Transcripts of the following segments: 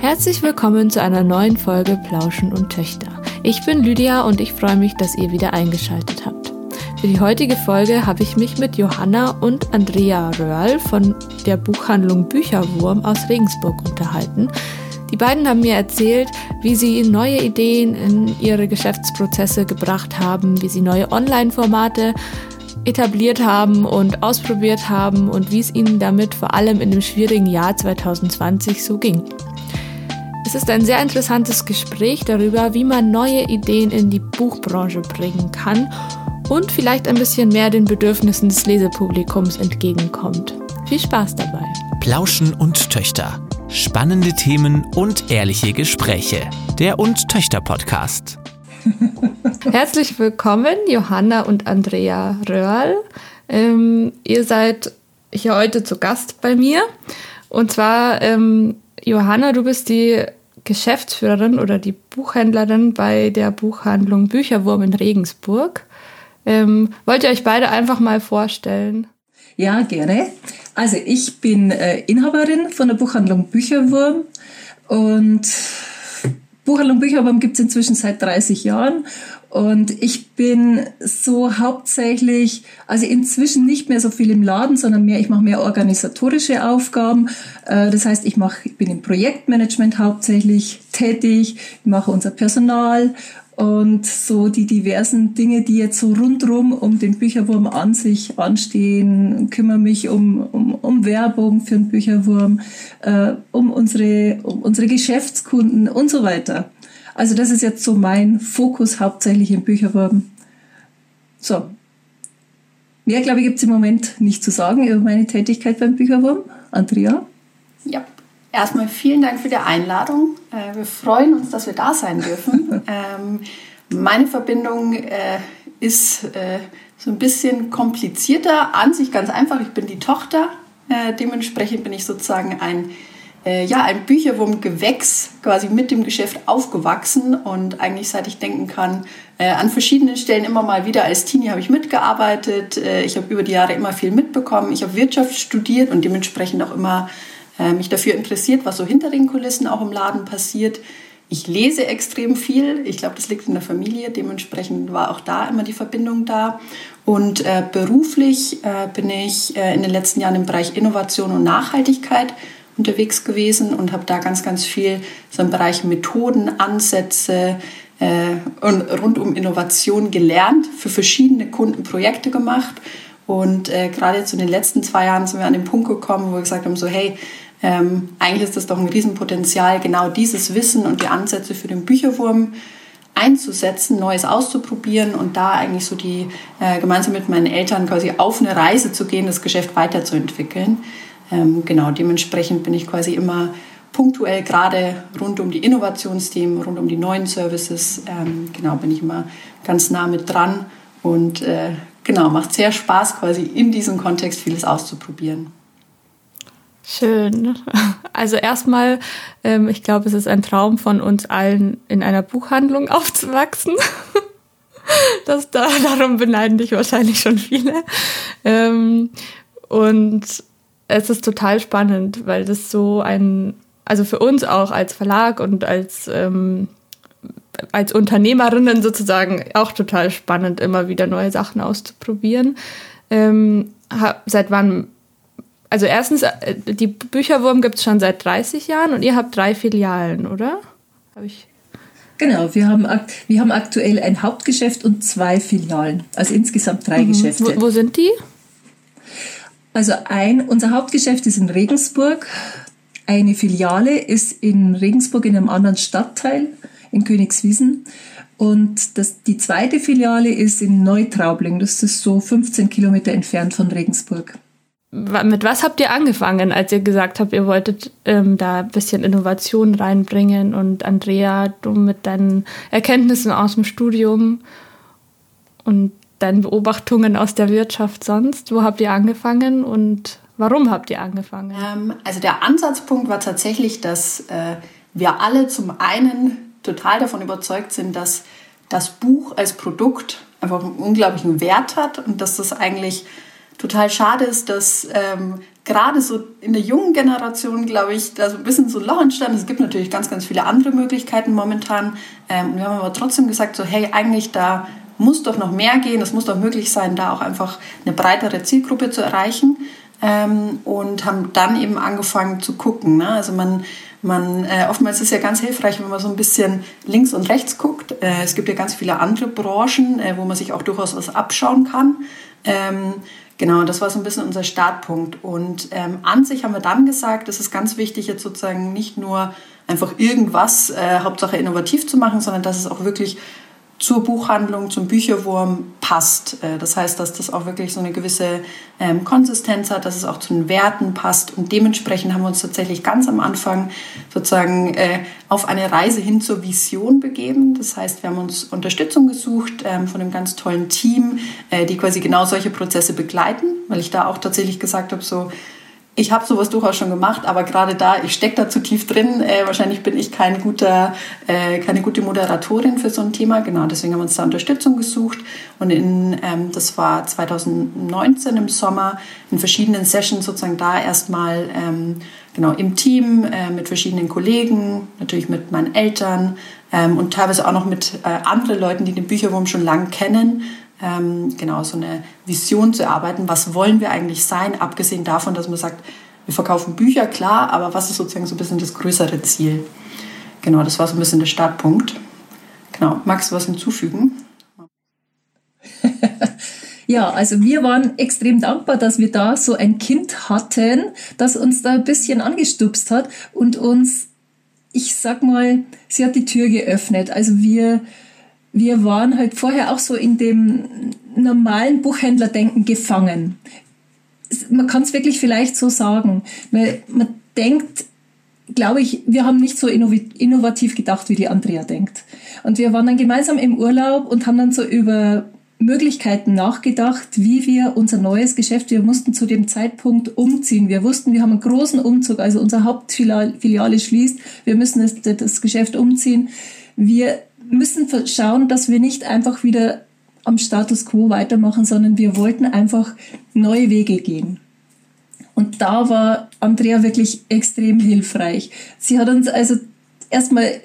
Herzlich willkommen zu einer neuen Folge Plauschen und Töchter. Ich bin Lydia und ich freue mich, dass ihr wieder eingeschaltet habt. Für die heutige Folge habe ich mich mit Johanna und Andrea Röhrl von der Buchhandlung Bücherwurm aus Regensburg unterhalten. Die beiden haben mir erzählt, wie sie neue Ideen in ihre Geschäftsprozesse gebracht haben, wie sie neue Online-Formate etabliert haben und ausprobiert haben und wie es ihnen damit vor allem in dem schwierigen Jahr 2020 so ging. Es ist ein sehr interessantes Gespräch darüber, wie man neue Ideen in die Buchbranche bringen kann und vielleicht ein bisschen mehr den Bedürfnissen des Lesepublikums entgegenkommt. Viel Spaß dabei. Plauschen und Töchter. Spannende Themen und ehrliche Gespräche. Der und Töchter Podcast. Herzlich willkommen, Johanna und Andrea Röhrl. Ähm, ihr seid hier heute zu Gast bei mir. Und zwar, ähm, Johanna, du bist die Geschäftsführerin oder die Buchhändlerin bei der Buchhandlung Bücherwurm in Regensburg. Ähm, wollt ihr euch beide einfach mal vorstellen? Ja, gerne. Also ich bin äh, Inhaberin von der Buchhandlung Bücherwurm und Buchhandlung Bücherwurm gibt es inzwischen seit 30 Jahren und ich bin so hauptsächlich, also inzwischen nicht mehr so viel im Laden, sondern mehr, ich mache mehr organisatorische Aufgaben. Äh, das heißt, ich mache, ich bin im Projektmanagement hauptsächlich tätig, ich mache unser Personal und so die diversen Dinge, die jetzt so rundrum um den Bücherwurm an sich anstehen, kümmere mich um, um, um Werbung für den Bücherwurm, äh, um, unsere, um unsere Geschäftskunden und so weiter. Also das ist jetzt so mein Fokus hauptsächlich im Bücherwurm. So. Mehr, glaube ich, gibt es im Moment nicht zu sagen über meine Tätigkeit beim Bücherwurm. Andrea? Ja, erstmal vielen Dank für die Einladung. Äh, wir freuen uns, dass wir da sein dürfen. Ähm, meine Verbindung äh, ist äh, so ein bisschen komplizierter, an sich ganz einfach. Ich bin die Tochter. Dementsprechend bin ich sozusagen ein äh, ja, ein Bücherwurmgewächs quasi mit dem Geschäft aufgewachsen und eigentlich seit ich denken kann, äh, an verschiedenen Stellen immer mal wieder als Teenie habe ich mitgearbeitet. Äh, ich habe über die Jahre immer viel mitbekommen. Ich habe Wirtschaft studiert und dementsprechend auch immer äh, mich dafür interessiert, was so hinter den Kulissen auch im Laden passiert. Ich lese extrem viel. Ich glaube, das liegt in der Familie. Dementsprechend war auch da immer die Verbindung da. Und äh, beruflich äh, bin ich in den letzten Jahren im Bereich Innovation und Nachhaltigkeit unterwegs gewesen und habe da ganz, ganz viel so im Bereich Methoden, Ansätze äh, und rund um Innovation gelernt, für verschiedene Kunden Projekte gemacht. Und äh, gerade jetzt in den letzten zwei Jahren sind wir an den Punkt gekommen, wo wir gesagt haben, so hey, ähm, eigentlich ist das doch ein Riesenpotenzial, genau dieses Wissen und die Ansätze für den Bücherwurm einzusetzen, Neues auszuprobieren und da eigentlich so die äh, gemeinsam mit meinen Eltern quasi auf eine Reise zu gehen, das Geschäft weiterzuentwickeln. Ähm, genau, dementsprechend bin ich quasi immer punktuell gerade rund um die Innovationsthemen, rund um die neuen Services, ähm, genau, bin ich immer ganz nah mit dran und äh, genau, macht sehr Spaß, quasi in diesem Kontext vieles auszuprobieren. Schön. Also erstmal, ähm, ich glaube, es ist ein Traum von uns allen, in einer Buchhandlung aufzuwachsen. Das da, darum beneiden dich wahrscheinlich schon viele. Ähm, und es ist total spannend, weil das so ein, also für uns auch als Verlag und als, ähm, als Unternehmerinnen sozusagen auch total spannend, immer wieder neue Sachen auszuprobieren. Ähm, seit wann? Also erstens, äh, die Bücherwurm gibt es schon seit 30 Jahren und ihr habt drei Filialen, oder? Hab ich Genau, wir haben, wir haben aktuell ein Hauptgeschäft und zwei Filialen, also insgesamt drei mhm. Geschäfte. Wo, wo sind die? Also ein, unser Hauptgeschäft ist in Regensburg. Eine Filiale ist in Regensburg in einem anderen Stadtteil, in Königswiesen. Und das, die zweite Filiale ist in Neutraubling. Das ist so 15 Kilometer entfernt von Regensburg. Mit was habt ihr angefangen, als ihr gesagt habt, ihr wolltet ähm, da ein bisschen Innovation reinbringen? Und Andrea, du mit deinen Erkenntnissen aus dem Studium und deinen Beobachtungen aus der Wirtschaft sonst? Wo habt ihr angefangen und warum habt ihr angefangen? Ähm, also der Ansatzpunkt war tatsächlich, dass äh, wir alle zum einen total davon überzeugt sind, dass das Buch als Produkt einfach einen unglaublichen Wert hat und dass das eigentlich total schade ist, dass ähm, gerade so in der jungen Generation, glaube ich, da so ein bisschen so Loch entstanden. Es gibt natürlich ganz, ganz viele andere Möglichkeiten momentan. Ähm, wir haben aber trotzdem gesagt, so hey, eigentlich da muss doch noch mehr gehen. Es muss doch möglich sein, da auch einfach eine breitere Zielgruppe zu erreichen. Ähm, und haben dann eben angefangen zu gucken. Ne? Also man, man äh, oftmals ist es ja ganz hilfreich, wenn man so ein bisschen links und rechts guckt. Äh, es gibt ja ganz viele andere Branchen, äh, wo man sich auch durchaus was abschauen kann. Ähm, Genau, das war so ein bisschen unser Startpunkt. Und ähm, an sich haben wir dann gesagt, es ist ganz wichtig, jetzt sozusagen nicht nur einfach irgendwas, äh, Hauptsache innovativ zu machen, sondern dass es auch wirklich zur Buchhandlung, zum Bücherwurm passt. Äh, das heißt, dass das auch wirklich so eine gewisse ähm, Konsistenz hat, dass es auch zu den Werten passt. Und dementsprechend haben wir uns tatsächlich ganz am Anfang sozusagen äh, auf eine Reise hin zur Vision begeben. Das heißt, wir haben uns Unterstützung gesucht ähm, von einem ganz tollen Team, äh, die quasi genau solche Prozesse begleiten, weil ich da auch tatsächlich gesagt habe, so ich habe sowas durchaus schon gemacht, aber gerade da, ich stecke da zu tief drin. Äh, wahrscheinlich bin ich kein guter, äh, keine gute Moderatorin für so ein Thema. Genau, deswegen haben wir uns da Unterstützung gesucht. Und in, ähm, das war 2019 im Sommer in verschiedenen Sessions sozusagen da erstmal ähm, genau im Team äh, mit verschiedenen Kollegen, natürlich mit meinen Eltern ähm, und teilweise auch noch mit äh, anderen Leuten, die den Bücherwurm schon lang kennen ähm, genau so eine Vision zu erarbeiten. Was wollen wir eigentlich sein, abgesehen davon, dass man sagt, wir verkaufen Bücher, klar, aber was ist sozusagen so ein bisschen das größere Ziel? Genau, das war so ein bisschen der Startpunkt. Genau, magst du was hinzufügen? Ja, also wir waren extrem dankbar, dass wir da so ein Kind hatten, das uns da ein bisschen angestupst hat und uns, ich sag mal, sie hat die Tür geöffnet. Also wir, wir waren halt vorher auch so in dem normalen Buchhändlerdenken gefangen. Man kann es wirklich vielleicht so sagen. Man, man denkt, glaube ich, wir haben nicht so innovativ gedacht, wie die Andrea denkt. Und wir waren dann gemeinsam im Urlaub und haben dann so über Möglichkeiten nachgedacht, wie wir unser neues Geschäft, wir mussten zu dem Zeitpunkt umziehen. Wir wussten, wir haben einen großen Umzug, also unser Hauptfiliale schließt, wir müssen das, das Geschäft umziehen. Wir müssen schauen, dass wir nicht einfach wieder am Status quo weitermachen, sondern wir wollten einfach neue Wege gehen. Und da war Andrea wirklich extrem hilfreich. Sie hat uns also erstmal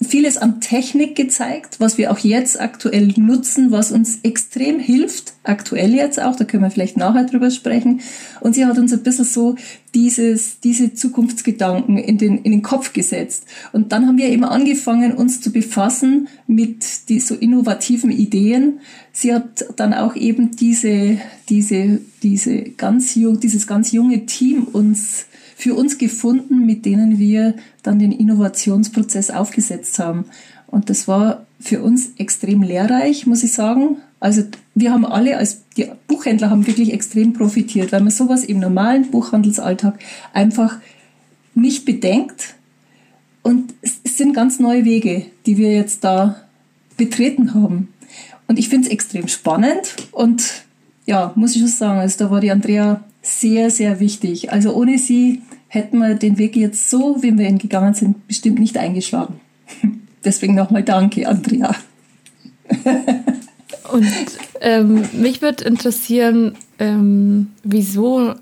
vieles an Technik gezeigt, was wir auch jetzt aktuell nutzen, was uns extrem hilft, aktuell jetzt auch, da können wir vielleicht nachher drüber sprechen. Und sie hat uns ein bisschen so dieses, diese Zukunftsgedanken in den, in den Kopf gesetzt. Und dann haben wir eben angefangen, uns zu befassen mit die, so innovativen Ideen. Sie hat dann auch eben diese, diese, diese ganz jung, dieses ganz junge Team uns für uns gefunden, mit denen wir dann den Innovationsprozess aufgesetzt haben. Und das war für uns extrem lehrreich, muss ich sagen. Also wir haben alle als die Buchhändler haben wirklich extrem profitiert, weil man sowas im normalen Buchhandelsalltag einfach nicht bedenkt. Und es sind ganz neue Wege, die wir jetzt da betreten haben. Und ich finde es extrem spannend und ja, muss ich schon sagen, also da war die Andrea sehr, sehr wichtig. Also ohne sie hätten wir den Weg jetzt so, wie wir ihn gegangen sind, bestimmt nicht eingeschlagen. Deswegen nochmal danke, Andrea. Und ähm, mich würde interessieren, ähm, wieso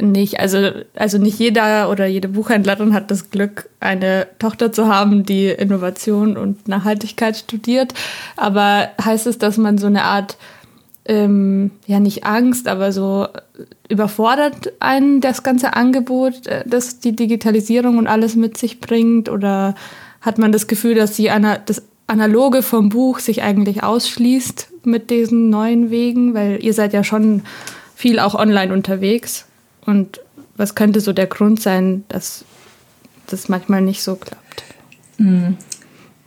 nicht, also, also nicht jeder oder jede Buchhändlerin hat das Glück, eine Tochter zu haben, die Innovation und Nachhaltigkeit studiert. Aber heißt es, dass man so eine Art ähm, ja nicht Angst, aber so überfordert einen das ganze Angebot, äh, das die Digitalisierung und alles mit sich bringt? Oder hat man das Gefühl, dass die, das Analoge vom Buch sich eigentlich ausschließt mit diesen neuen Wegen? Weil ihr seid ja schon viel auch online unterwegs. Und was könnte so der Grund sein, dass das manchmal nicht so klappt? Hm.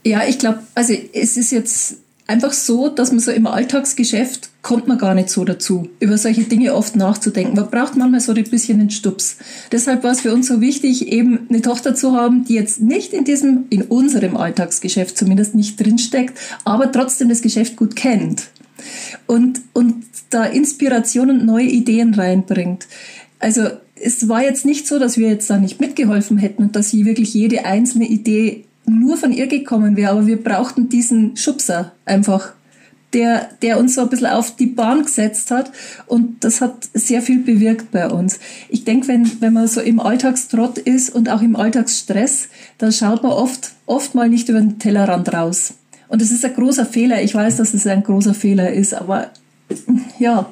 Ja, ich glaube, also es ist jetzt einfach so, dass man so im Alltagsgeschäft kommt man gar nicht so dazu, über solche Dinge oft nachzudenken. Man braucht manchmal so ein bisschen den Stups. Deshalb war es für uns so wichtig, eben eine Tochter zu haben, die jetzt nicht in diesem, in unserem Alltagsgeschäft zumindest nicht drinsteckt, aber trotzdem das Geschäft gut kennt. Und, und da Inspiration und neue Ideen reinbringt. Also es war jetzt nicht so, dass wir jetzt da nicht mitgeholfen hätten und dass sie wirklich jede einzelne Idee nur von ihr gekommen wäre, aber wir brauchten diesen Schubser einfach der, der uns so ein bisschen auf die Bahn gesetzt hat. Und das hat sehr viel bewirkt bei uns. Ich denke, wenn, wenn man so im Alltagstrott ist und auch im Alltagsstress, dann schaut man oft, oft mal nicht über den Tellerrand raus. Und das ist ein großer Fehler. Ich weiß, dass es ein großer Fehler ist, aber ja,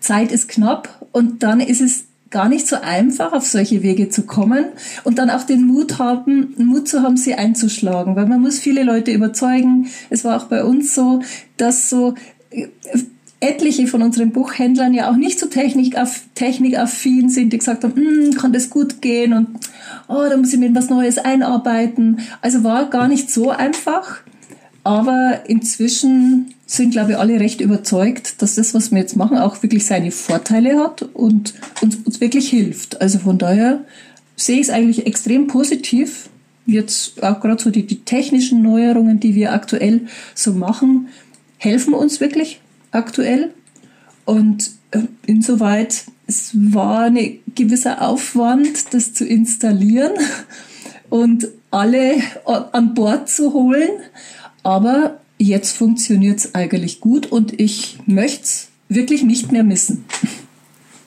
Zeit ist knapp und dann ist es gar nicht so einfach, auf solche Wege zu kommen und dann auch den Mut haben, Mut zu haben, sie einzuschlagen, weil man muss viele Leute überzeugen. Es war auch bei uns so, dass so äh, etliche von unseren Buchhändlern ja auch nicht so technikaff, technikaffin sind, die gesagt haben, hm, kann das gut gehen und oh, da muss ich mir was Neues einarbeiten. Also war gar nicht so einfach. Aber inzwischen sind, glaube ich, alle recht überzeugt, dass das, was wir jetzt machen, auch wirklich seine Vorteile hat und uns, uns wirklich hilft. Also von daher sehe ich es eigentlich extrem positiv. Jetzt auch gerade so die, die technischen Neuerungen, die wir aktuell so machen, helfen uns wirklich aktuell. Und äh, insoweit, es war ein gewisser Aufwand, das zu installieren und alle an Bord zu holen. Aber jetzt funktioniert es eigentlich gut und ich möchte es wirklich nicht mehr missen.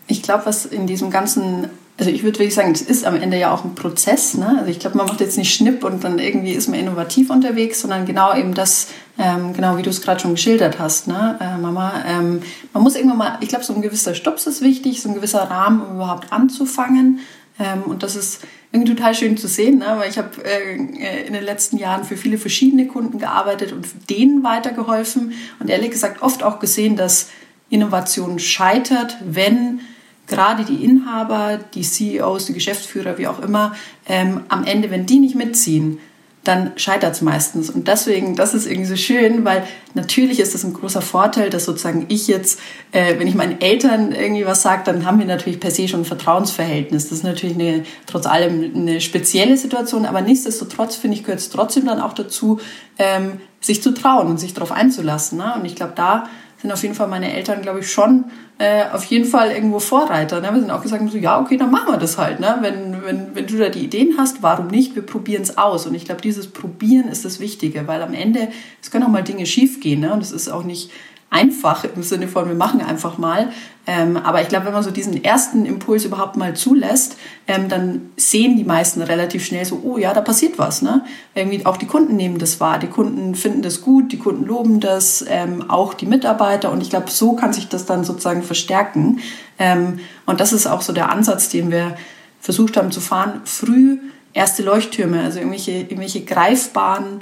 Ich glaube, was in diesem ganzen, also ich würde wirklich sagen, es ist am Ende ja auch ein Prozess. Ne? Also ich glaube, man macht jetzt nicht Schnipp und dann irgendwie ist man innovativ unterwegs, sondern genau eben das, ähm, genau wie du es gerade schon geschildert hast, ne? Äh, Mama. Ähm, man muss irgendwann mal, ich glaube, so ein gewisser Stops ist wichtig, so ein gewisser Rahmen, um überhaupt anzufangen. Ähm, und das ist irgendwie total schön zu sehen, ne? weil ich habe äh, in den letzten Jahren für viele verschiedene Kunden gearbeitet und denen weitergeholfen und ehrlich gesagt oft auch gesehen, dass Innovation scheitert, wenn gerade die Inhaber, die CEOs, die Geschäftsführer, wie auch immer, ähm, am Ende, wenn die nicht mitziehen, dann scheitert es meistens. Und deswegen, das ist irgendwie so schön, weil natürlich ist das ein großer Vorteil, dass sozusagen ich jetzt, äh, wenn ich meinen Eltern irgendwie was sage, dann haben wir natürlich per se schon ein Vertrauensverhältnis. Das ist natürlich eine, trotz allem eine spezielle Situation, aber nichtsdestotrotz finde ich, gehört es trotzdem dann auch dazu, ähm, sich zu trauen und sich darauf einzulassen. Ne? Und ich glaube, da sind auf jeden Fall meine Eltern, glaube ich, schon äh, auf jeden Fall irgendwo Vorreiter. Ne? Wir sind auch gesagt, so, ja, okay, dann machen wir das halt. Ne? Wenn, wenn, wenn du da die Ideen hast, warum nicht? Wir probieren es aus. Und ich glaube, dieses Probieren ist das Wichtige, weil am Ende, es können auch mal Dinge schiefgehen. Ne? Und es ist auch nicht einfach im Sinne von, wir machen einfach mal. Ähm, aber ich glaube, wenn man so diesen ersten Impuls überhaupt mal zulässt, ähm, dann sehen die meisten relativ schnell so, oh ja, da passiert was. Ne? Irgendwie auch die Kunden nehmen das wahr, die Kunden finden das gut, die Kunden loben das, ähm, auch die Mitarbeiter. Und ich glaube, so kann sich das dann sozusagen verstärken. Ähm, und das ist auch so der Ansatz, den wir versucht haben zu fahren. Früh erste Leuchttürme, also irgendwelche, irgendwelche greifbaren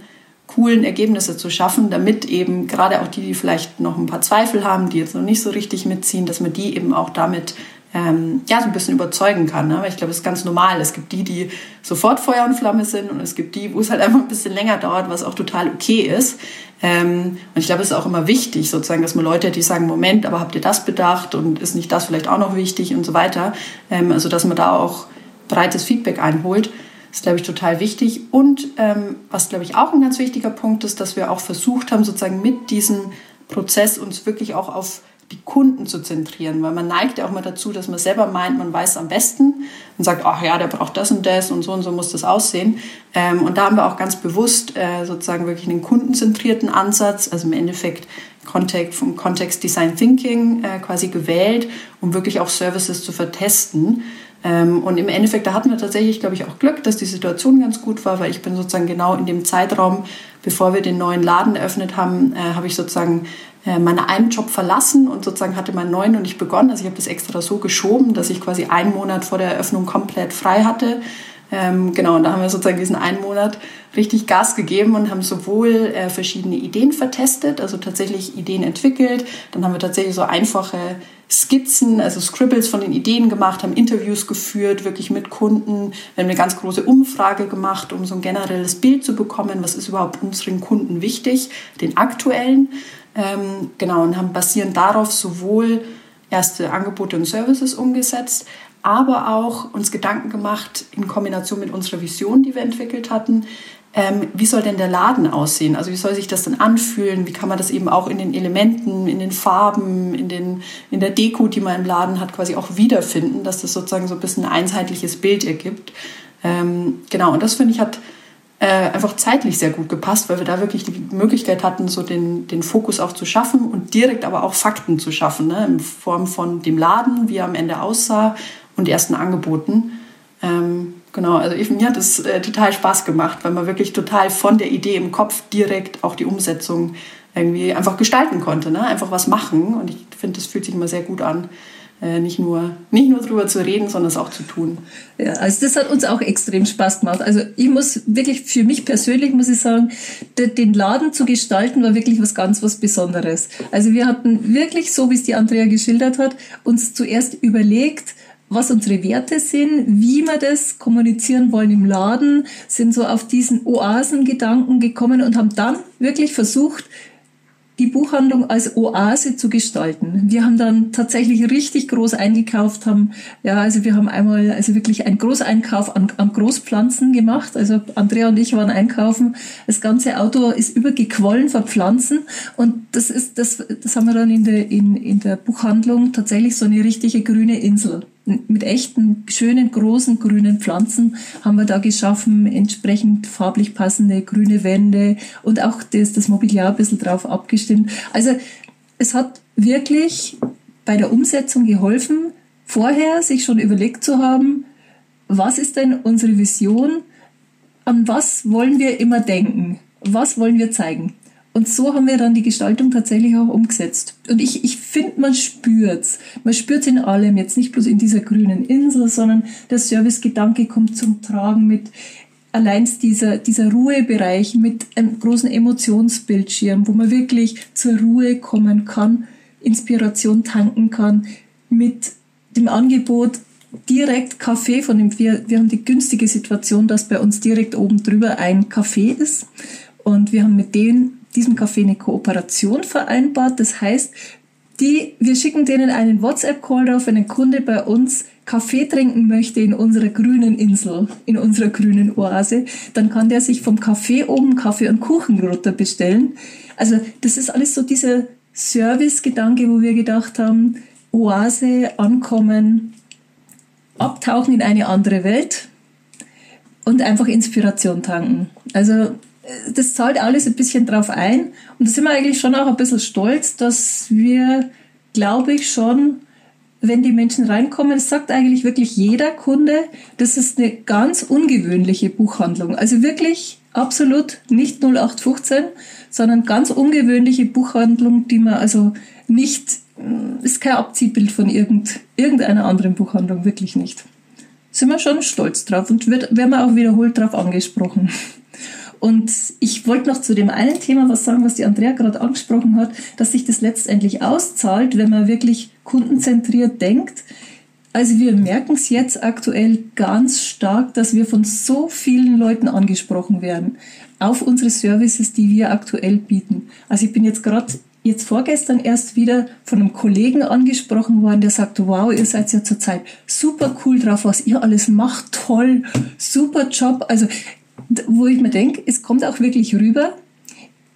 coolen Ergebnisse zu schaffen, damit eben gerade auch die, die vielleicht noch ein paar Zweifel haben, die jetzt noch nicht so richtig mitziehen, dass man die eben auch damit ähm, ja, so ein bisschen überzeugen kann. Ne? Weil ich glaube, es ist ganz normal. Es gibt die, die sofort Feuer und Flamme sind und es gibt die, wo es halt einfach ein bisschen länger dauert, was auch total okay ist. Ähm, und ich glaube, es ist auch immer wichtig, sozusagen, dass man Leute die sagen, Moment, aber habt ihr das bedacht und ist nicht das vielleicht auch noch wichtig und so weiter. Ähm, also, dass man da auch breites Feedback einholt. Ist, glaube ich, total wichtig. Und ähm, was, glaube ich, auch ein ganz wichtiger Punkt ist, dass wir auch versucht haben, sozusagen mit diesem Prozess uns wirklich auch auf die Kunden zu zentrieren, weil man neigt ja auch mal dazu, dass man selber meint, man weiß am besten und sagt, ach ja, der braucht das und das und so und so muss das aussehen. Ähm, und da haben wir auch ganz bewusst äh, sozusagen wirklich einen kundenzentrierten Ansatz, also im Endeffekt Kontext, vom Kontext Design Thinking äh, quasi gewählt, um wirklich auch Services zu vertesten. Ähm, und im Endeffekt, da hatten wir tatsächlich, glaube ich, auch Glück, dass die Situation ganz gut war, weil ich bin sozusagen genau in dem Zeitraum, bevor wir den neuen Laden eröffnet haben, äh, habe ich sozusagen äh, meinen einen Job verlassen und sozusagen hatte meinen neuen und nicht begonnen. Also ich habe das extra so geschoben, dass ich quasi einen Monat vor der Eröffnung komplett frei hatte. Ähm, genau, und da haben wir sozusagen diesen einen Monat richtig Gas gegeben und haben sowohl äh, verschiedene Ideen vertestet, also tatsächlich Ideen entwickelt. Dann haben wir tatsächlich so einfache Skizzen, also Scribbles von den Ideen gemacht, haben Interviews geführt, wirklich mit Kunden. Wir haben eine ganz große Umfrage gemacht, um so ein generelles Bild zu bekommen, was ist überhaupt unseren Kunden wichtig, den aktuellen. Ähm, genau, und haben basierend darauf sowohl erste Angebote und Services umgesetzt, aber auch uns Gedanken gemacht in Kombination mit unserer Vision, die wir entwickelt hatten, ähm, wie soll denn der Laden aussehen? Also wie soll sich das denn anfühlen? Wie kann man das eben auch in den Elementen, in den Farben, in, den, in der Deko, die man im Laden hat, quasi auch wiederfinden, dass das sozusagen so ein bisschen ein einheitliches Bild ergibt. Ähm, genau, und das finde ich hat äh, einfach zeitlich sehr gut gepasst, weil wir da wirklich die Möglichkeit hatten, so den, den Fokus auch zu schaffen und direkt aber auch Fakten zu schaffen, ne? in Form von dem Laden, wie er am Ende aussah und ersten Angeboten. Ähm, genau, also ich, mir hat es äh, total Spaß gemacht, weil man wirklich total von der Idee im Kopf direkt auch die Umsetzung irgendwie einfach gestalten konnte, ne? einfach was machen und ich finde, das fühlt sich immer sehr gut an. Äh, nicht, nur, nicht nur drüber zu reden, sondern es auch zu tun. Ja, also das hat uns auch extrem Spaß gemacht. Also ich muss wirklich, für mich persönlich muss ich sagen, den Laden zu gestalten war wirklich was ganz was Besonderes. Also wir hatten wirklich, so wie es die Andrea geschildert hat, uns zuerst überlegt, was unsere Werte sind, wie wir das kommunizieren wollen im Laden, sind so auf diesen Oasengedanken gekommen und haben dann wirklich versucht, die Buchhandlung als Oase zu gestalten. Wir haben dann tatsächlich richtig groß eingekauft, haben, ja, also wir haben einmal, also wirklich einen Großeinkauf an, an Großpflanzen gemacht. Also Andrea und ich waren einkaufen. Das ganze Auto ist übergequollen vor Pflanzen. Und das ist, das, das haben wir dann in der, in, in der Buchhandlung tatsächlich so eine richtige grüne Insel mit echten, schönen, großen grünen Pflanzen haben wir da geschaffen, entsprechend farblich passende grüne Wände und auch das, das Mobiliar ein bisschen drauf abgestimmt. Also es hat wirklich bei der Umsetzung geholfen, vorher sich schon überlegt zu haben, was ist denn unsere Vision, an was wollen wir immer denken, was wollen wir zeigen. Und so haben wir dann die Gestaltung tatsächlich auch umgesetzt. Und ich, ich finde, man spürt's. Man spürt's in allem, jetzt nicht bloß in dieser grünen Insel, sondern der Servicegedanke kommt zum Tragen mit allein dieser, dieser Ruhebereich mit einem großen Emotionsbildschirm, wo man wirklich zur Ruhe kommen kann, Inspiration tanken kann, mit dem Angebot direkt Kaffee von dem, wir, wir haben die günstige Situation, dass bei uns direkt oben drüber ein Kaffee ist. Und wir haben mit denen diesem Café eine Kooperation vereinbart. Das heißt, die, wir schicken denen einen WhatsApp-Call drauf, wenn ein Kunde bei uns Kaffee trinken möchte in unserer grünen Insel, in unserer grünen Oase, dann kann der sich vom Kaffee oben Kaffee und Kuchen runter bestellen. Also das ist alles so dieser Service-Gedanke, wo wir gedacht haben, Oase, ankommen, abtauchen in eine andere Welt und einfach Inspiration tanken. Also das zahlt alles ein bisschen drauf ein. Und da sind wir eigentlich schon auch ein bisschen stolz, dass wir, glaube ich, schon, wenn die Menschen reinkommen, das sagt eigentlich wirklich jeder Kunde, das ist eine ganz ungewöhnliche Buchhandlung. Also wirklich absolut nicht 0815, sondern ganz ungewöhnliche Buchhandlung, die man also nicht, ist kein Abziehbild von irgend, irgendeiner anderen Buchhandlung, wirklich nicht. Sind wir schon stolz drauf und wird, werden wir auch wiederholt drauf angesprochen. Und ich wollte noch zu dem einen Thema was sagen, was die Andrea gerade angesprochen hat, dass sich das letztendlich auszahlt, wenn man wirklich kundenzentriert denkt. Also wir merken es jetzt aktuell ganz stark, dass wir von so vielen Leuten angesprochen werden auf unsere Services, die wir aktuell bieten. Also ich bin jetzt gerade jetzt vorgestern erst wieder von einem Kollegen angesprochen worden, der sagte, wow, ihr seid ja zurzeit super cool drauf, was ihr alles macht, toll, super Job. Also wo ich mir denke, es kommt auch wirklich rüber.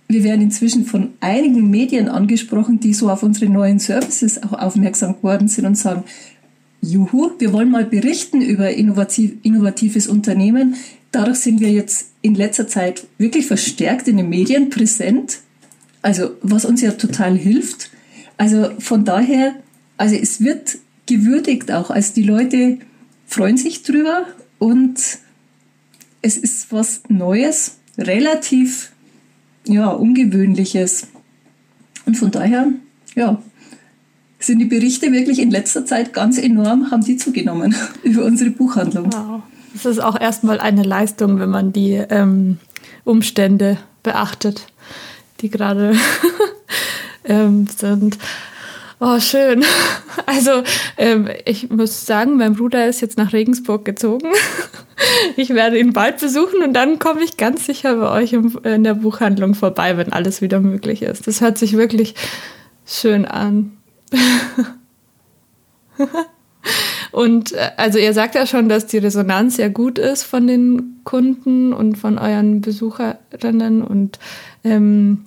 Wir werden inzwischen von einigen Medien angesprochen, die so auf unsere neuen Services auch aufmerksam geworden sind und sagen, juhu, wir wollen mal berichten über innovativ, innovatives Unternehmen. Dadurch sind wir jetzt in letzter Zeit wirklich verstärkt in den Medien präsent. Also, was uns ja total hilft. Also, von daher, also es wird gewürdigt auch. Also, die Leute freuen sich drüber und es ist was Neues, relativ ja, Ungewöhnliches. Und von daher, ja, sind die Berichte wirklich in letzter Zeit ganz enorm, haben die zugenommen über unsere Buchhandlung. Wow. Das ist auch erstmal eine Leistung, wenn man die ähm, Umstände beachtet, die gerade ähm, sind. Oh, schön. Also, ähm, ich muss sagen, mein Bruder ist jetzt nach Regensburg gezogen. Ich werde ihn bald besuchen und dann komme ich ganz sicher bei euch in der Buchhandlung vorbei, wenn alles wieder möglich ist. Das hört sich wirklich schön an. Und äh, also ihr sagt ja schon, dass die Resonanz sehr gut ist von den Kunden und von euren Besucherinnen und ähm,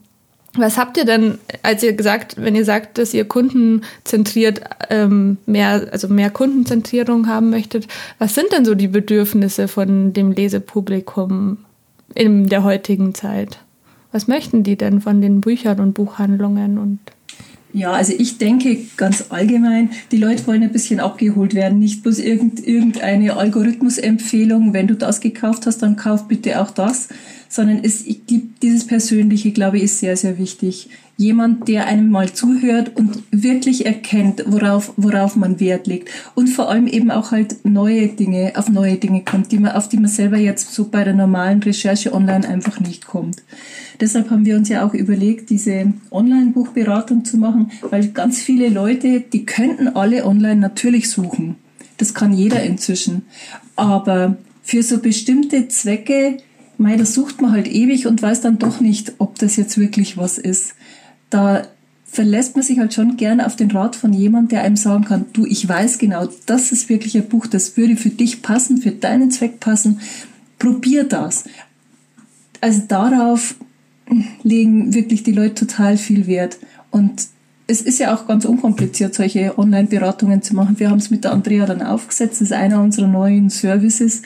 was habt ihr denn, als ihr gesagt, wenn ihr sagt, dass ihr kundenzentriert ähm, mehr, also mehr Kundenzentrierung haben möchtet, was sind denn so die Bedürfnisse von dem Lesepublikum? in der heutigen Zeit? Was möchten die denn von den Büchern und Buchhandlungen und ja, also ich denke ganz allgemein, die Leute wollen ein bisschen abgeholt werden, nicht bloß irgend, irgendeine Algorithmusempfehlung, wenn du das gekauft hast, dann kauf bitte auch das, sondern es gibt dieses Persönliche, glaube ich, ist sehr, sehr wichtig. Jemand, der einem mal zuhört und wirklich erkennt, worauf, worauf man Wert legt. Und vor allem eben auch halt neue Dinge, auf neue Dinge kommt, die man, auf die man selber jetzt so bei der normalen Recherche online einfach nicht kommt. Deshalb haben wir uns ja auch überlegt, diese Online-Buchberatung zu machen, weil ganz viele Leute, die könnten alle online natürlich suchen. Das kann jeder inzwischen. Aber für so bestimmte Zwecke mei, das sucht man halt ewig und weiß dann doch nicht, ob das jetzt wirklich was ist. Da verlässt man sich halt schon gern auf den Rat von jemandem, der einem sagen kann, du, ich weiß genau, das ist wirklich ein Buch, das würde für dich passen, für deinen Zweck passen. Probier das. Also darauf legen wirklich die Leute total viel Wert. Und es ist ja auch ganz unkompliziert, solche Online-Beratungen zu machen. Wir haben es mit der Andrea dann aufgesetzt. Das ist einer unserer neuen Services.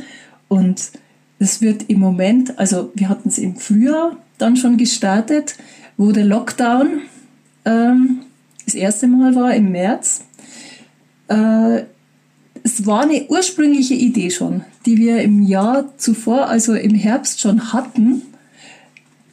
Und es wird im Moment, also wir hatten es im Frühjahr dann schon gestartet, wo der Lockdown ähm, das erste Mal war im März. Äh, es war eine ursprüngliche Idee schon, die wir im Jahr zuvor, also im Herbst schon hatten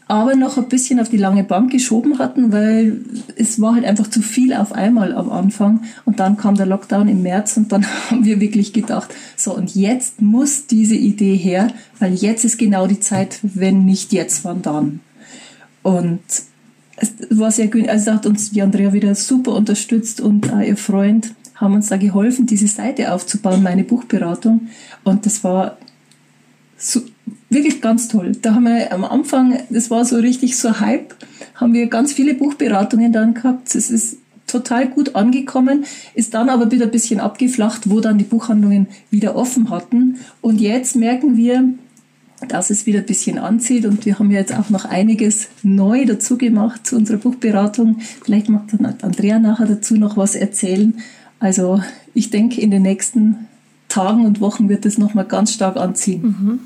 aber noch ein bisschen auf die lange Bank geschoben hatten, weil es war halt einfach zu viel auf einmal am Anfang. Und dann kam der Lockdown im März und dann haben wir wirklich gedacht, so und jetzt muss diese Idee her, weil jetzt ist genau die Zeit, wenn nicht jetzt, wann dann. Und es war sehr gut, also hat uns die Andrea wieder super unterstützt und auch ihr Freund haben uns da geholfen, diese Seite aufzubauen, meine Buchberatung. Und das war so, wirklich ganz toll. Da haben wir am Anfang, das war so richtig so Hype, haben wir ganz viele Buchberatungen dann gehabt. Es ist total gut angekommen, ist dann aber wieder ein bisschen abgeflacht, wo dann die Buchhandlungen wieder offen hatten. Und jetzt merken wir, dass es wieder ein bisschen anzieht und wir haben jetzt auch noch einiges neu dazu gemacht zu unserer Buchberatung. Vielleicht mag dann Andrea nachher dazu noch was erzählen. Also ich denke, in den nächsten Tagen und Wochen wird es nochmal ganz stark anziehen. Mhm.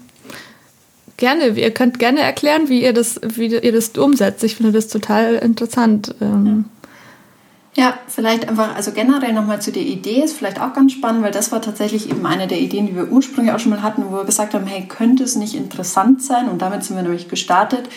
Gerne, ihr könnt gerne erklären, wie ihr das, wie ihr das umsetzt. Ich finde das total interessant. Ähm. Ja, vielleicht einfach, also generell nochmal zu der Idee ist vielleicht auch ganz spannend, weil das war tatsächlich eben eine der Ideen, die wir ursprünglich auch schon mal hatten, wo wir gesagt haben, hey, könnte es nicht interessant sein? Und damit sind wir nämlich gestartet,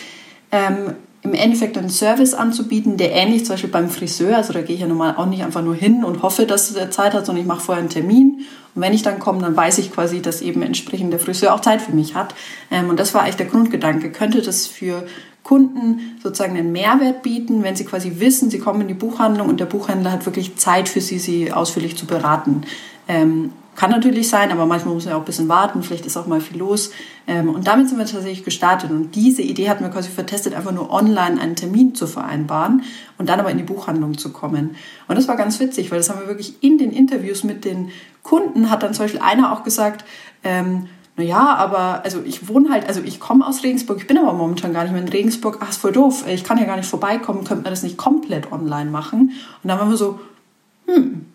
ähm, im Endeffekt einen Service anzubieten, der ähnlich zum Beispiel beim Friseur, also da gehe ich ja normal auch nicht einfach nur hin und hoffe, dass er Zeit hat, sondern ich mache vorher einen Termin und wenn ich dann komme, dann weiß ich quasi, dass eben entsprechend der Friseur auch Zeit für mich hat. Ähm, und das war eigentlich der Grundgedanke. Könnte das für Kunden sozusagen einen Mehrwert bieten, wenn sie quasi wissen, sie kommen in die Buchhandlung und der Buchhändler hat wirklich Zeit für sie, sie ausführlich zu beraten. Ähm, kann natürlich sein, aber manchmal muss man ja auch ein bisschen warten, vielleicht ist auch mal viel los. Ähm, und damit sind wir tatsächlich gestartet. Und diese Idee hatten wir quasi vertestet, einfach nur online einen Termin zu vereinbaren und dann aber in die Buchhandlung zu kommen. Und das war ganz witzig, weil das haben wir wirklich in den Interviews mit den Kunden, hat dann zum Beispiel einer auch gesagt, ähm, naja, aber also ich wohne halt, also ich komme aus Regensburg, ich bin aber momentan gar nicht mehr in Regensburg. Ach, ist voll doof, ich kann ja gar nicht vorbeikommen, könnte man das nicht komplett online machen? Und dann waren wir so, hm,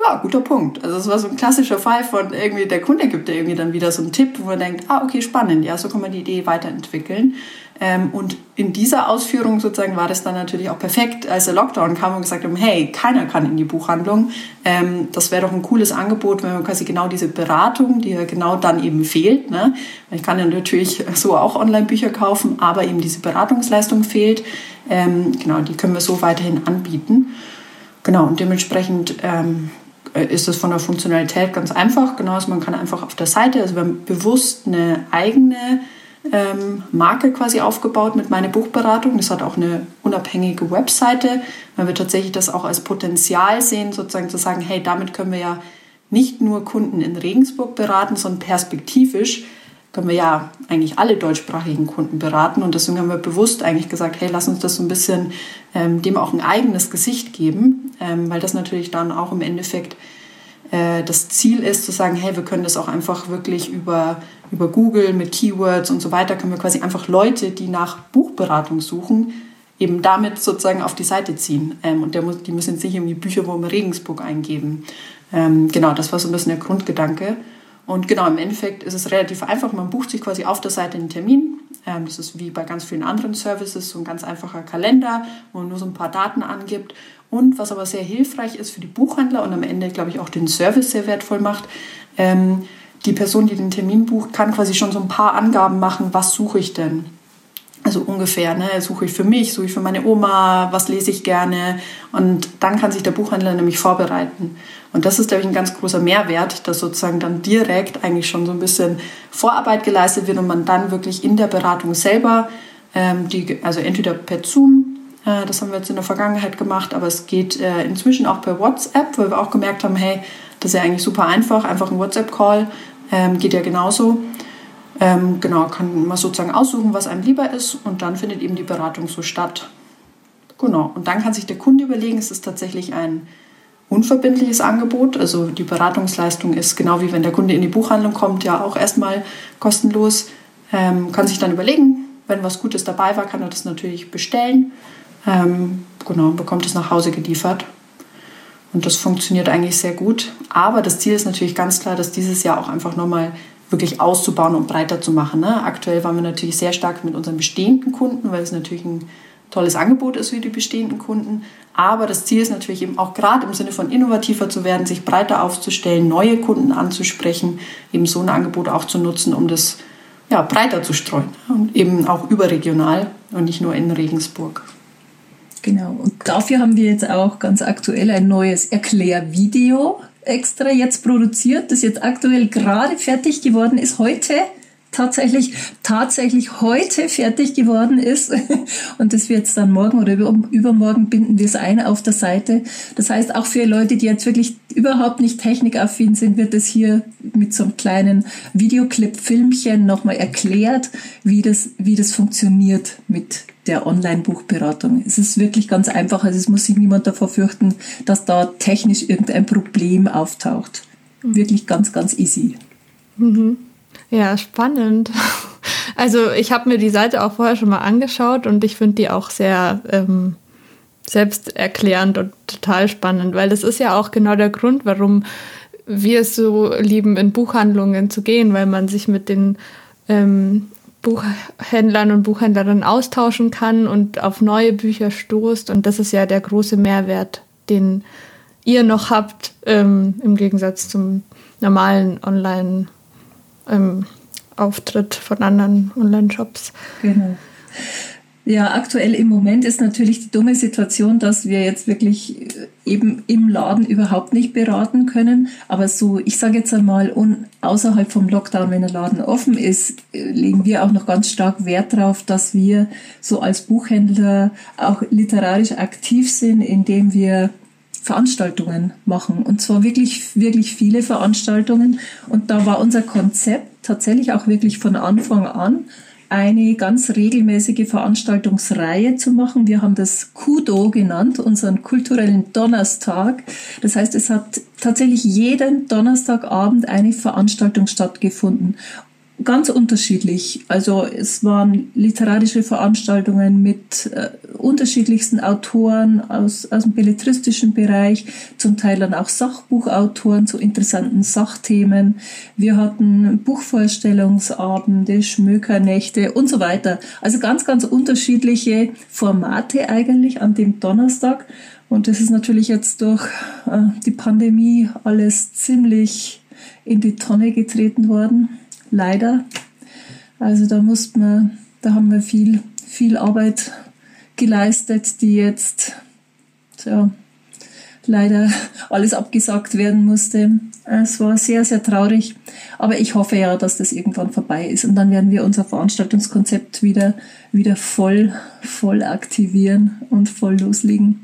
ja, guter Punkt. Also es war so ein klassischer Fall von irgendwie, der Kunde gibt dir irgendwie dann wieder so einen Tipp, wo man denkt, ah, okay, spannend, ja, so kann man die Idee weiterentwickeln. Ähm, und in dieser Ausführung sozusagen war das dann natürlich auch perfekt, als der Lockdown kam und gesagt haben, hey, keiner kann in die Buchhandlung. Ähm, das wäre doch ein cooles Angebot, wenn man quasi genau diese Beratung, die ja genau dann eben fehlt. Ne? Ich kann ja natürlich so auch Online-Bücher kaufen, aber eben diese Beratungsleistung fehlt. Ähm, genau, die können wir so weiterhin anbieten. Genau, und dementsprechend ähm, äh, ist das von der Funktionalität ganz einfach. Genau, also man kann einfach auf der Seite, also wir haben bewusst eine eigene ähm, Marke quasi aufgebaut mit meiner Buchberatung. Das hat auch eine unabhängige Webseite, weil wir tatsächlich das auch als Potenzial sehen, sozusagen zu sagen, hey, damit können wir ja nicht nur Kunden in Regensburg beraten, sondern perspektivisch können wir ja eigentlich alle deutschsprachigen Kunden beraten. Und deswegen haben wir bewusst eigentlich gesagt, hey, lass uns das so ein bisschen ähm, dem auch ein eigenes Gesicht geben, ähm, weil das natürlich dann auch im Endeffekt äh, das Ziel ist, zu sagen, hey, wir können das auch einfach wirklich über, über Google mit Keywords und so weiter, können wir quasi einfach Leute, die nach Buchberatung suchen, eben damit sozusagen auf die Seite ziehen. Ähm, und muss, die müssen jetzt nicht irgendwie Bücherwurm Regensburg eingeben. Ähm, genau, das war so ein bisschen der Grundgedanke. Und genau, im Endeffekt ist es relativ einfach. Man bucht sich quasi auf der Seite einen Termin. Ähm, das ist wie bei ganz vielen anderen Services so ein ganz einfacher Kalender, wo man nur so ein paar Daten angibt. Und was aber sehr hilfreich ist für die Buchhändler und am Ende, glaube ich, auch den Service sehr wertvoll macht, ähm, die Person, die den Termin bucht, kann quasi schon so ein paar Angaben machen, was suche ich denn. Also ungefähr, ne? suche ich für mich, suche ich für meine Oma, was lese ich gerne. Und dann kann sich der Buchhändler nämlich vorbereiten. Und das ist, glaube ich, ein ganz großer Mehrwert, dass sozusagen dann direkt eigentlich schon so ein bisschen Vorarbeit geleistet wird und man dann wirklich in der Beratung selber, ähm, die, also entweder per Zoom, äh, das haben wir jetzt in der Vergangenheit gemacht, aber es geht äh, inzwischen auch per WhatsApp, weil wir auch gemerkt haben, hey, das ist ja eigentlich super einfach, einfach ein WhatsApp-Call, ähm, geht ja genauso. Ähm, genau, kann man sozusagen aussuchen, was einem lieber ist und dann findet eben die Beratung so statt. Genau, und dann kann sich der Kunde überlegen, ist es tatsächlich ein unverbindliches Angebot. Also die Beratungsleistung ist genau wie wenn der Kunde in die Buchhandlung kommt, ja auch erstmal kostenlos. Ähm, kann sich dann überlegen, wenn was Gutes dabei war, kann er das natürlich bestellen. Ähm, genau, bekommt es nach Hause geliefert. Und das funktioniert eigentlich sehr gut. Aber das Ziel ist natürlich ganz klar, dass dieses Jahr auch einfach nochmal wirklich auszubauen und breiter zu machen. Ne? Aktuell waren wir natürlich sehr stark mit unseren bestehenden Kunden, weil es natürlich ein tolles Angebot ist für die bestehenden Kunden. Aber das Ziel ist natürlich eben auch gerade im Sinne von innovativer zu werden, sich breiter aufzustellen, neue Kunden anzusprechen, eben so ein Angebot auch zu nutzen, um das ja, breiter zu streuen und eben auch überregional und nicht nur in Regensburg. Genau, und dafür haben wir jetzt auch ganz aktuell ein neues Erklärvideo extra jetzt produziert, das jetzt aktuell gerade fertig geworden ist heute tatsächlich, tatsächlich heute fertig geworden ist. Und das wird jetzt dann morgen oder übermorgen binden wir es ein auf der Seite. Das heißt, auch für Leute, die jetzt wirklich überhaupt nicht technikaffin sind, wird es hier mit so einem kleinen Videoclip-Filmchen nochmal erklärt, wie das, wie das funktioniert mit der Online-Buchberatung. Es ist wirklich ganz einfach. Also es muss sich niemand davor fürchten, dass da technisch irgendein Problem auftaucht. Wirklich ganz, ganz easy. Mhm. Ja, spannend. Also ich habe mir die Seite auch vorher schon mal angeschaut und ich finde die auch sehr ähm, selbsterklärend und total spannend, weil das ist ja auch genau der Grund, warum wir es so lieben, in Buchhandlungen zu gehen, weil man sich mit den ähm, Buchhändlern und Buchhändlerinnen austauschen kann und auf neue Bücher stoßt. Und das ist ja der große Mehrwert, den ihr noch habt, ähm, im Gegensatz zum normalen Online- ähm, Auftritt von anderen Online-Shops. Genau. Ja, aktuell im Moment ist natürlich die dumme Situation, dass wir jetzt wirklich äh, eben im Laden überhaupt nicht beraten können. Aber so, ich sage jetzt einmal, außerhalb vom Lockdown, wenn der Laden offen ist, äh, legen wir auch noch ganz stark Wert darauf, dass wir so als Buchhändler auch literarisch aktiv sind, indem wir Veranstaltungen machen. Und zwar wirklich, wirklich viele Veranstaltungen. Und da war unser Konzept tatsächlich auch wirklich von Anfang an eine ganz regelmäßige Veranstaltungsreihe zu machen. Wir haben das Kudo genannt, unseren kulturellen Donnerstag. Das heißt, es hat tatsächlich jeden Donnerstagabend eine Veranstaltung stattgefunden ganz unterschiedlich. Also es waren literarische Veranstaltungen mit äh, unterschiedlichsten Autoren aus, aus dem belletristischen Bereich, zum Teil dann auch Sachbuchautoren zu interessanten Sachthemen. Wir hatten Buchvorstellungsabende, Schmökernächte und so weiter. Also ganz, ganz unterschiedliche Formate eigentlich an dem Donnerstag. Und das ist natürlich jetzt durch äh, die Pandemie alles ziemlich in die Tonne getreten worden leider. Also da mussten wir, da haben wir viel, viel Arbeit geleistet, die jetzt tja, leider alles abgesagt werden musste. Es war sehr, sehr traurig. Aber ich hoffe ja, dass das irgendwann vorbei ist. Und dann werden wir unser Veranstaltungskonzept wieder, wieder voll, voll aktivieren und voll loslegen.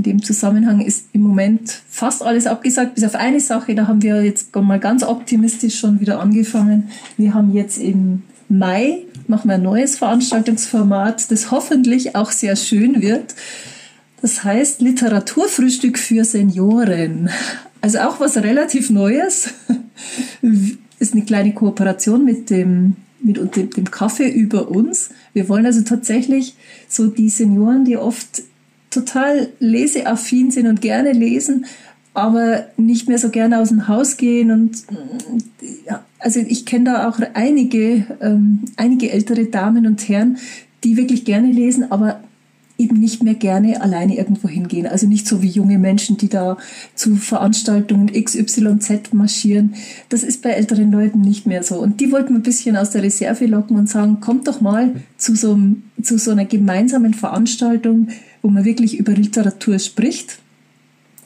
In dem Zusammenhang ist im Moment fast alles abgesagt, bis auf eine Sache. Da haben wir jetzt mal ganz optimistisch schon wieder angefangen. Wir haben jetzt im Mai machen wir ein neues Veranstaltungsformat, das hoffentlich auch sehr schön wird. Das heißt Literaturfrühstück für Senioren. Also auch was relativ Neues. Ist eine kleine Kooperation mit dem mit dem, dem Kaffee über uns. Wir wollen also tatsächlich so die Senioren, die oft total leseaffin sind und gerne lesen, aber nicht mehr so gerne aus dem Haus gehen. Und ja, also ich kenne da auch einige, ähm, einige ältere Damen und Herren, die wirklich gerne lesen, aber eben nicht mehr gerne alleine irgendwo hingehen. Also nicht so wie junge Menschen, die da zu Veranstaltungen XYZ marschieren. Das ist bei älteren Leuten nicht mehr so. Und die wollten ein bisschen aus der Reserve locken und sagen, kommt doch mal zu so, zu so einer gemeinsamen Veranstaltung, wo man wirklich über Literatur spricht.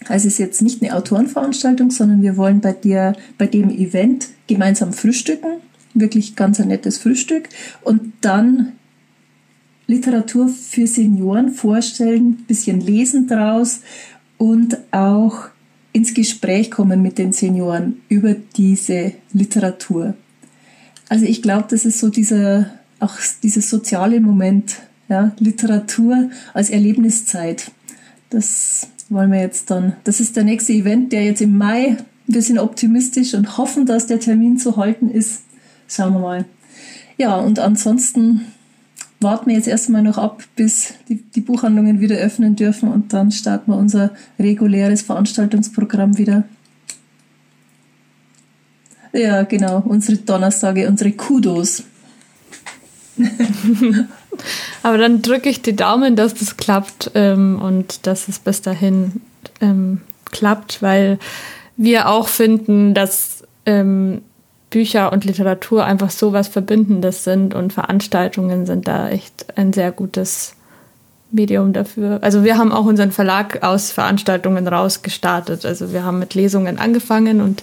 Also es ist jetzt nicht eine Autorenveranstaltung, sondern wir wollen bei dir, bei dem Event gemeinsam frühstücken. Wirklich ganz ein nettes Frühstück. Und dann Literatur für Senioren vorstellen, bisschen lesen draus und auch ins Gespräch kommen mit den Senioren über diese Literatur. Also ich glaube, das ist so dieser, auch dieses soziale Moment, ja, Literatur als Erlebniszeit. Das wollen wir jetzt dann, das ist der nächste Event, der jetzt im Mai, wir sind optimistisch und hoffen, dass der Termin zu halten ist. Schauen wir mal. Ja, und ansonsten warten wir jetzt erstmal noch ab, bis die, die Buchhandlungen wieder öffnen dürfen und dann starten wir unser reguläres Veranstaltungsprogramm wieder. Ja, genau, unsere Donnerstage, unsere Kudos. Aber dann drücke ich die Daumen, dass das klappt ähm, und dass es bis dahin ähm, klappt, weil wir auch finden, dass ähm, Bücher und Literatur einfach so was Verbindendes sind und Veranstaltungen sind da echt ein sehr gutes Medium dafür. Also wir haben auch unseren Verlag aus Veranstaltungen rausgestartet. Also wir haben mit Lesungen angefangen und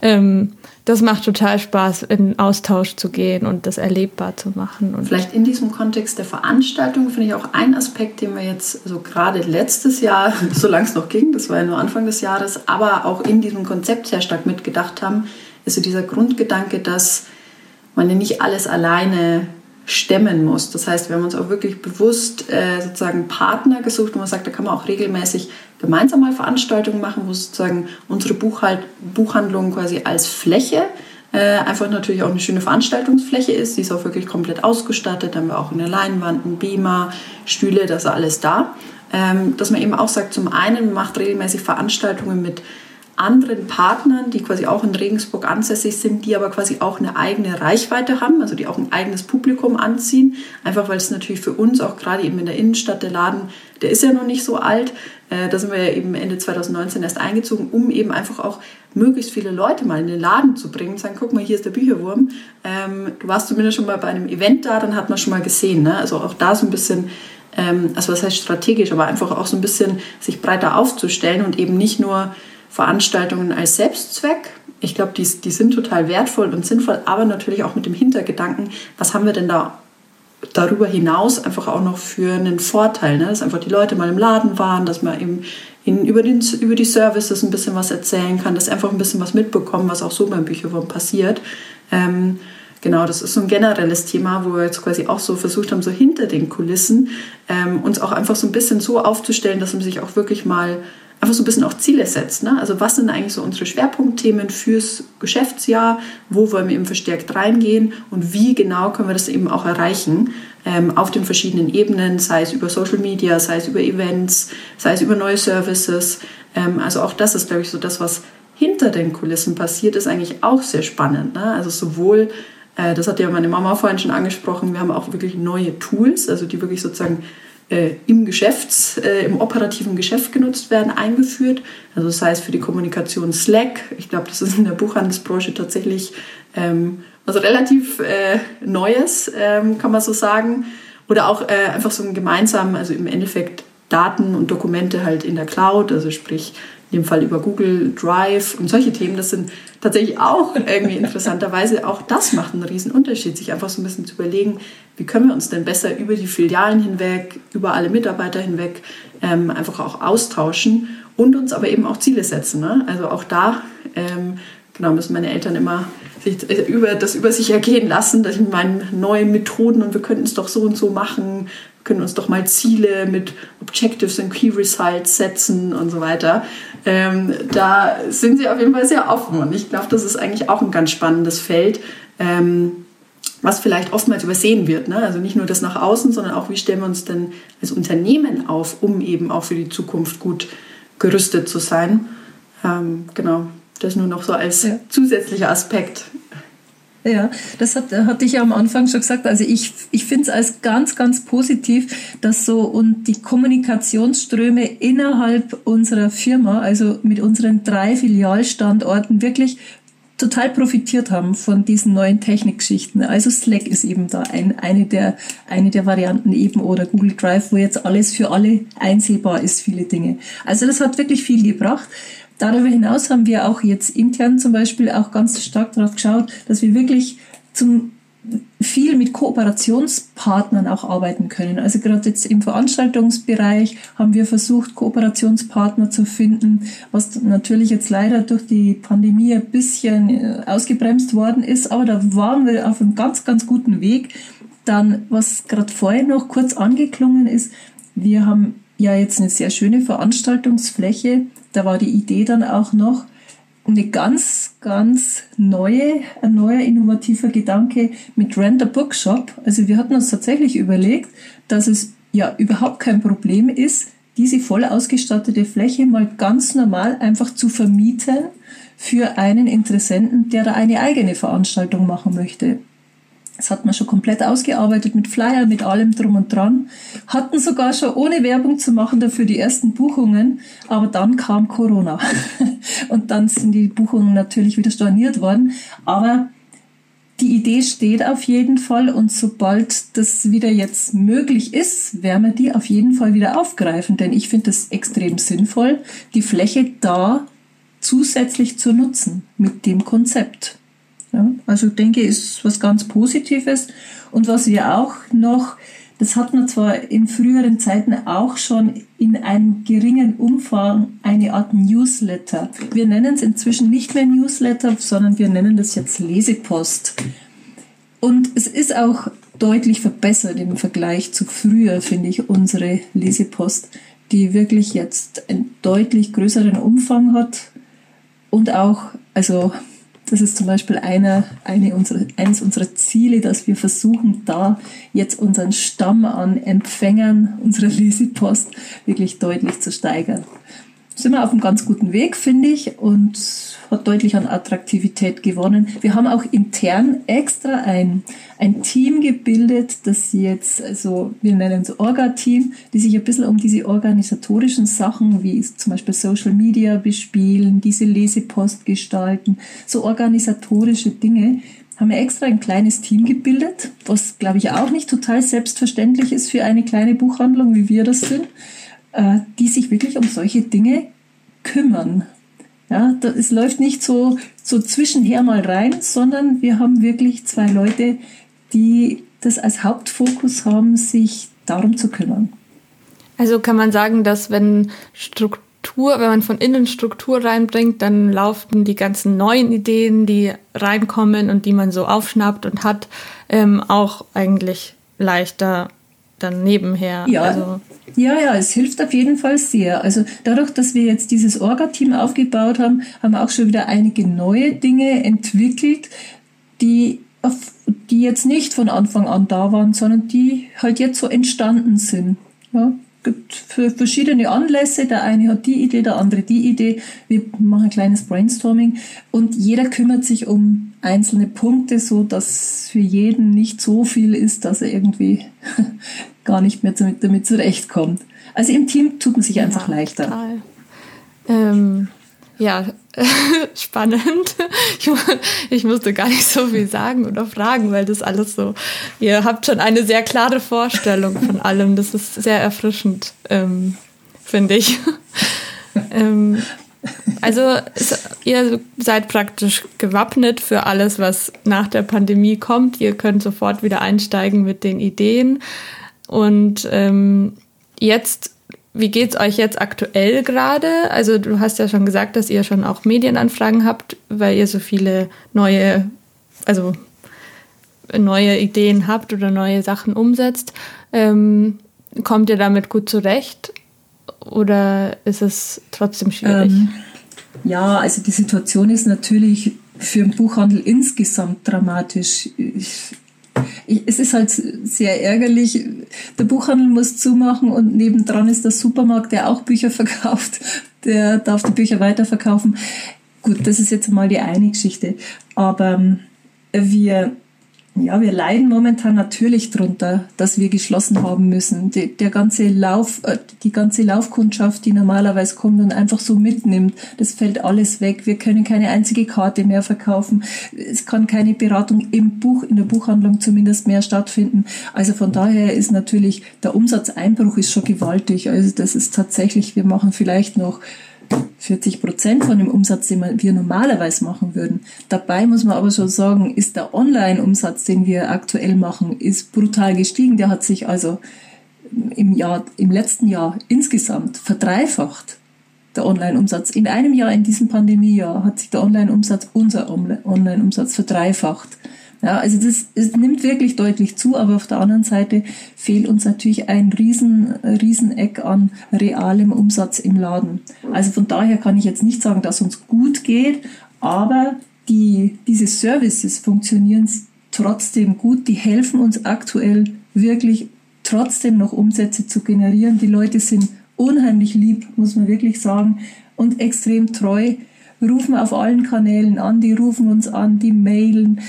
ähm, das macht total Spaß, in Austausch zu gehen und das erlebbar zu machen. Und Vielleicht in diesem Kontext der Veranstaltung finde ich auch ein Aspekt, den wir jetzt so gerade letztes Jahr, solange es noch ging, das war ja nur Anfang des Jahres, aber auch in diesem Konzept sehr stark mitgedacht haben, ist so dieser Grundgedanke, dass man ja nicht alles alleine stemmen muss. Das heißt, wir haben uns auch wirklich bewusst äh, sozusagen Partner gesucht, wo man sagt, da kann man auch regelmäßig gemeinsam mal Veranstaltungen machen, wo sozusagen unsere Buchhalt Buchhandlung quasi als Fläche äh, einfach natürlich auch eine schöne Veranstaltungsfläche ist. Die ist auch wirklich komplett ausgestattet. Da haben wir auch eine Leinwand, einen Beamer, Stühle, das ist alles da. Ähm, dass man eben auch sagt, zum einen macht regelmäßig Veranstaltungen mit anderen Partnern, die quasi auch in Regensburg ansässig sind, die aber quasi auch eine eigene Reichweite haben, also die auch ein eigenes Publikum anziehen. Einfach weil es natürlich für uns auch gerade eben in der Innenstadt, der Laden, der ist ja noch nicht so alt. Äh, da sind wir ja eben Ende 2019 erst eingezogen, um eben einfach auch möglichst viele Leute mal in den Laden zu bringen und sagen, guck mal, hier ist der Bücherwurm. Ähm, du warst zumindest schon mal bei einem Event da, dann hat man schon mal gesehen. Ne? Also auch da so ein bisschen ähm, also was heißt strategisch, aber einfach auch so ein bisschen sich breiter aufzustellen und eben nicht nur Veranstaltungen als Selbstzweck. Ich glaube, die, die sind total wertvoll und sinnvoll, aber natürlich auch mit dem Hintergedanken, was haben wir denn da darüber hinaus einfach auch noch für einen Vorteil, ne? dass einfach die Leute mal im Laden waren, dass man eben ihnen über, den, über die Services ein bisschen was erzählen kann, dass einfach ein bisschen was mitbekommen, was auch so beim Bücherwurm passiert. Ähm, genau, das ist so ein generelles Thema, wo wir jetzt quasi auch so versucht haben, so hinter den Kulissen ähm, uns auch einfach so ein bisschen so aufzustellen, dass man sich auch wirklich mal einfach so ein bisschen auch Ziele setzt. Ne? Also was sind eigentlich so unsere Schwerpunktthemen fürs Geschäftsjahr? Wo wollen wir eben verstärkt reingehen? Und wie genau können wir das eben auch erreichen? Ähm, auf den verschiedenen Ebenen, sei es über Social Media, sei es über Events, sei es über neue Services. Ähm, also auch das ist, glaube ich, so das, was hinter den Kulissen passiert, ist eigentlich auch sehr spannend. Ne? Also sowohl äh, das hat ja meine Mama vorhin schon angesprochen. Wir haben auch wirklich neue Tools, also die wirklich sozusagen im Geschäfts-, äh, im operativen Geschäft genutzt werden, eingeführt. Also das heißt für die Kommunikation Slack. Ich glaube, das ist in der Buchhandelsbranche tatsächlich ähm, was relativ äh, Neues, ähm, kann man so sagen. Oder auch äh, einfach so ein gemeinsamen, also im Endeffekt Daten und Dokumente halt in der Cloud, also sprich in dem Fall über Google Drive und solche Themen, das sind tatsächlich auch irgendwie interessanterweise, auch das macht einen riesen Unterschied, sich einfach so ein bisschen zu überlegen, wie können wir uns denn besser über die Filialen hinweg, über alle Mitarbeiter hinweg ähm, einfach auch austauschen und uns aber eben auch Ziele setzen. Ne? Also auch da ähm, genau, müssen meine Eltern immer sich äh, über, das über sich ergehen lassen, dass ich meine neuen Methoden und wir könnten es doch so und so machen, können uns doch mal Ziele mit Objectives und Key Results setzen und so weiter. Ähm, da sind sie auf jeden Fall sehr offen und ich glaube, das ist eigentlich auch ein ganz spannendes Feld, ähm, was vielleicht oftmals übersehen wird. Ne? Also nicht nur das nach außen, sondern auch, wie stellen wir uns denn als Unternehmen auf, um eben auch für die Zukunft gut gerüstet zu sein. Ähm, genau, das nur noch so als ja. zusätzlicher Aspekt. Ja, das hat, hatte ich ja am Anfang schon gesagt. Also ich, ich finde es als ganz, ganz positiv, dass so und die Kommunikationsströme innerhalb unserer Firma, also mit unseren drei Filialstandorten, wirklich total profitiert haben von diesen neuen Technikgeschichten. Also Slack ist eben da ein, eine, der, eine der Varianten eben oder Google Drive, wo jetzt alles für alle einsehbar ist, viele Dinge. Also das hat wirklich viel gebracht. Darüber hinaus haben wir auch jetzt intern zum Beispiel auch ganz stark darauf geschaut, dass wir wirklich zum viel mit Kooperationspartnern auch arbeiten können. Also gerade jetzt im Veranstaltungsbereich haben wir versucht, Kooperationspartner zu finden, was natürlich jetzt leider durch die Pandemie ein bisschen äh, ausgebremst worden ist, aber da waren wir auf einem ganz, ganz guten Weg. Dann, was gerade vorhin noch kurz angeklungen ist, wir haben ja jetzt eine sehr schöne Veranstaltungsfläche. Da war die Idee dann auch noch, eine ganz, ganz neue, ein neuer innovativer Gedanke mit Render Bookshop. Also wir hatten uns tatsächlich überlegt, dass es ja überhaupt kein Problem ist, diese voll ausgestattete Fläche mal ganz normal einfach zu vermieten für einen Interessenten, der da eine eigene Veranstaltung machen möchte. Das hat man schon komplett ausgearbeitet mit Flyer, mit allem drum und dran. Hatten sogar schon ohne Werbung zu machen dafür die ersten Buchungen, aber dann kam Corona. Und dann sind die Buchungen natürlich wieder storniert worden. Aber die Idee steht auf jeden Fall und sobald das wieder jetzt möglich ist, werden wir die auf jeden Fall wieder aufgreifen, denn ich finde es extrem sinnvoll, die Fläche da zusätzlich zu nutzen mit dem Konzept. Ja, also denke, ist was ganz Positives. Und was wir auch noch, das hat man zwar in früheren Zeiten auch schon in einem geringen Umfang eine Art Newsletter. Wir nennen es inzwischen nicht mehr Newsletter, sondern wir nennen das jetzt Lesepost. Und es ist auch deutlich verbessert im Vergleich zu früher, finde ich, unsere Lesepost, die wirklich jetzt einen deutlich größeren Umfang hat und auch, also das ist zum Beispiel einer, eine unserer, eines unserer Ziele, dass wir versuchen, da jetzt unseren Stamm an Empfängern unserer Lesepost wirklich deutlich zu steigern. Sind wir auf einem ganz guten Weg, finde ich, und hat deutlich an Attraktivität gewonnen. Wir haben auch intern extra ein, ein Team gebildet, das jetzt, also wir nennen es Orga-Team, die sich ein bisschen um diese organisatorischen Sachen wie zum Beispiel Social Media bespielen, diese Lesepost gestalten, so organisatorische Dinge, haben wir extra ein kleines Team gebildet, was glaube ich auch nicht total selbstverständlich ist für eine kleine Buchhandlung, wie wir das sind äh, die sich wirklich um solche Dinge kümmern. Ja, es läuft nicht so, so zwischenher mal rein, sondern wir haben wirklich zwei Leute, die das als Hauptfokus haben, sich darum zu kümmern. Also kann man sagen, dass wenn Struktur, wenn man von innen Struktur reinbringt, dann laufen die ganzen neuen Ideen, die reinkommen und die man so aufschnappt und hat, ähm, auch eigentlich leichter dann nebenher. Ja, also. ja, ja, es hilft auf jeden Fall sehr. Also dadurch, dass wir jetzt dieses Orga-Team aufgebaut haben, haben wir auch schon wieder einige neue Dinge entwickelt, die auf, die jetzt nicht von Anfang an da waren, sondern die halt jetzt so entstanden sind. Ja, gibt für verschiedene Anlässe. Der eine hat die Idee, der andere die Idee. Wir machen ein kleines Brainstorming und jeder kümmert sich um einzelne Punkte, so dass für jeden nicht so viel ist, dass er irgendwie gar nicht mehr damit, damit zurechtkommt. Also im Team tut man sich einfach ja, leichter. Ähm, ja, spannend. Ich, ich, musste gar nicht so viel sagen oder fragen, weil das alles so, ihr habt schon eine sehr klare Vorstellung von allem. Das ist sehr erfrischend, ähm, finde ich. ähm, also ihr seid praktisch gewappnet für alles, was nach der Pandemie kommt. Ihr könnt sofort wieder einsteigen mit den Ideen. Und ähm, jetzt, wie geht's euch jetzt aktuell gerade? Also du hast ja schon gesagt, dass ihr schon auch Medienanfragen habt, weil ihr so viele neue, also neue Ideen habt oder neue Sachen umsetzt. Ähm, kommt ihr damit gut zurecht oder ist es trotzdem schwierig? Ähm, ja, also die Situation ist natürlich für den Buchhandel insgesamt dramatisch. Ich, es ist halt sehr ärgerlich. Der Buchhandel muss zumachen und nebendran ist der Supermarkt, der auch Bücher verkauft. der darf die Bücher weiterverkaufen. Gut, das ist jetzt mal die eine Geschichte. Aber ähm, wir ja, wir leiden momentan natürlich drunter, dass wir geschlossen haben müssen. Die, der ganze Lauf, äh, die ganze Laufkundschaft, die normalerweise kommt und einfach so mitnimmt, das fällt alles weg. Wir können keine einzige Karte mehr verkaufen. Es kann keine Beratung im Buch, in der Buchhandlung zumindest mehr stattfinden. Also von daher ist natürlich der Umsatzeinbruch ist schon gewaltig. Also das ist tatsächlich, wir machen vielleicht noch 40 Prozent von dem Umsatz, den wir normalerweise machen würden. Dabei muss man aber schon sagen, ist der Online-Umsatz, den wir aktuell machen, ist brutal gestiegen. Der hat sich also im Jahr, im letzten Jahr insgesamt verdreifacht. Der Online-Umsatz. In einem Jahr, in diesem Pandemiejahr, hat sich der Online-Umsatz, unser Online-Umsatz verdreifacht. Ja, also das es nimmt wirklich deutlich zu, aber auf der anderen Seite fehlt uns natürlich ein riesen, riesen Eck an realem Umsatz im Laden. Also von daher kann ich jetzt nicht sagen, dass uns gut geht, aber die, diese Services funktionieren trotzdem gut. Die helfen uns aktuell wirklich trotzdem noch Umsätze zu generieren. Die Leute sind unheimlich lieb, muss man wirklich sagen, und extrem treu rufen auf allen Kanälen an, die rufen uns an, die mailen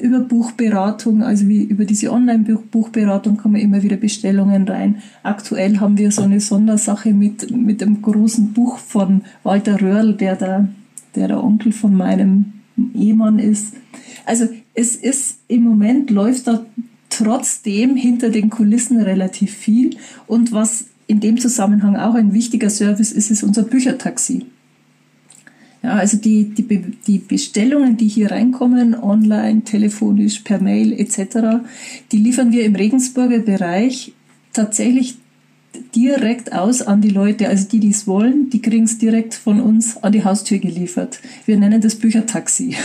über Buchberatung, also wie über diese Online-Buchberatung kommen immer wieder Bestellungen rein. Aktuell haben wir so eine Sondersache mit, mit dem großen Buch von Walter Röhrl, der der, der der Onkel von meinem Ehemann ist. Also es ist im Moment läuft da trotzdem hinter den Kulissen relativ viel und was in dem Zusammenhang auch ein wichtiger Service ist, ist unser Büchertaxi. Ja, also die, die, die Bestellungen, die hier reinkommen, online, telefonisch, per Mail etc., die liefern wir im Regensburger Bereich tatsächlich direkt aus an die Leute. Also die, die es wollen, die kriegen es direkt von uns an die Haustür geliefert. Wir nennen das Büchertaxi.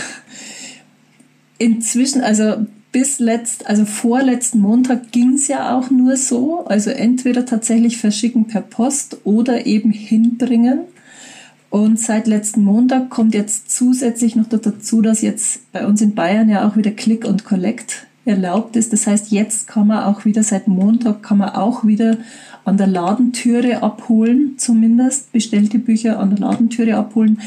Inzwischen, also bis letzt, also vorletzten Montag ging es ja auch nur so. Also entweder tatsächlich verschicken per Post oder eben hinbringen. Und seit letzten Montag kommt jetzt zusätzlich noch dazu, dass jetzt bei uns in Bayern ja auch wieder Click und Collect erlaubt ist. Das heißt, jetzt kann man auch wieder, seit Montag kann man auch wieder an der Ladentüre abholen, zumindest bestellte Bücher an der Ladentüre abholen.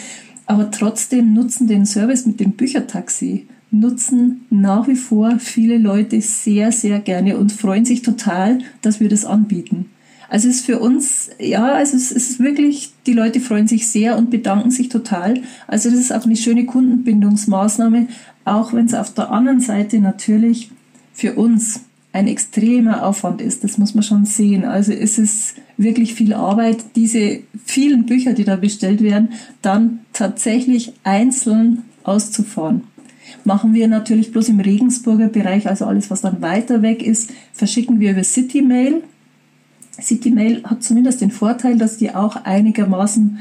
Aber trotzdem nutzen den Service mit dem Büchertaxi, nutzen nach wie vor viele Leute sehr, sehr gerne und freuen sich total, dass wir das anbieten. Also es ist für uns, ja, also es ist wirklich, die Leute freuen sich sehr und bedanken sich total. Also das ist auch eine schöne Kundenbindungsmaßnahme, auch wenn es auf der anderen Seite natürlich für uns ein extremer Aufwand ist. Das muss man schon sehen. Also es ist wirklich viel Arbeit, diese vielen Bücher, die da bestellt werden, dann tatsächlich einzeln auszufahren. Machen wir natürlich bloß im Regensburger Bereich, also alles, was dann weiter weg ist, verschicken wir über City Mail. CityMail hat zumindest den Vorteil, dass die auch einigermaßen,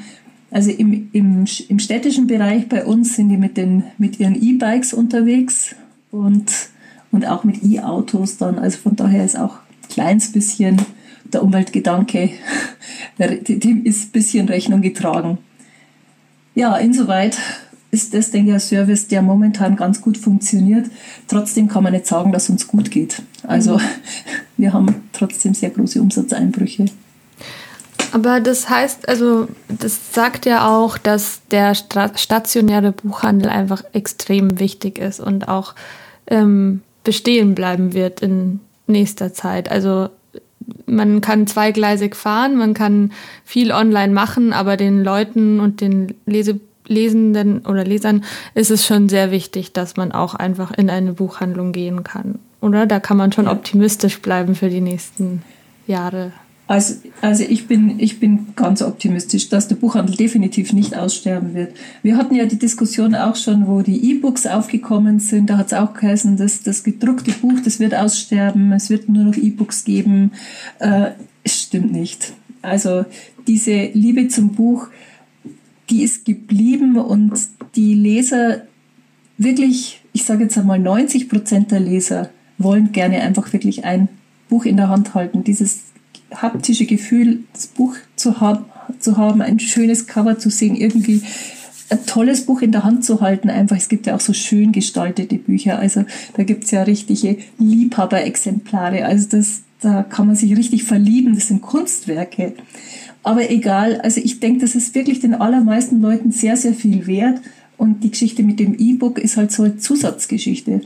also im, im, im städtischen Bereich bei uns sind die mit, den, mit ihren E-Bikes unterwegs und, und auch mit E-Autos dann. Also von daher ist auch ein kleines bisschen der Umweltgedanke, dem ist ein bisschen Rechnung getragen. Ja, insoweit ist das, denke ich, ein Service, der momentan ganz gut funktioniert. Trotzdem kann man nicht sagen, dass uns gut geht. Also mhm. wir haben trotzdem sehr große Umsatzeinbrüche. Aber das heißt, also das sagt ja auch, dass der stationäre Buchhandel einfach extrem wichtig ist und auch ähm, bestehen bleiben wird in nächster Zeit. Also man kann zweigleisig fahren, man kann viel online machen, aber den Leuten und den Lese Lesenden oder Lesern ist es schon sehr wichtig, dass man auch einfach in eine Buchhandlung gehen kann. Oder? Da kann man schon ja. optimistisch bleiben für die nächsten Jahre. Also, also ich, bin, ich bin ganz optimistisch, dass der Buchhandel definitiv nicht aussterben wird. Wir hatten ja die Diskussion auch schon, wo die E-Books aufgekommen sind. Da hat es auch geheißen, dass das gedruckte Buch, das wird aussterben, es wird nur noch E-Books geben. Äh, es stimmt nicht. Also diese Liebe zum Buch, die ist geblieben und die Leser wirklich, ich sage jetzt einmal 90 Prozent der Leser wollen gerne einfach wirklich ein Buch in der Hand halten. Dieses haptische Gefühl, das Buch zu haben, zu haben, ein schönes Cover zu sehen, irgendwie ein tolles Buch in der Hand zu halten. Einfach, es gibt ja auch so schön gestaltete Bücher. Also da gibt es ja richtige Liebhaberexemplare. Also das, da kann man sich richtig verlieben. Das sind Kunstwerke. Aber egal, also ich denke, das ist wirklich den allermeisten Leuten sehr, sehr viel wert. Und die Geschichte mit dem E-Book ist halt so eine Zusatzgeschichte.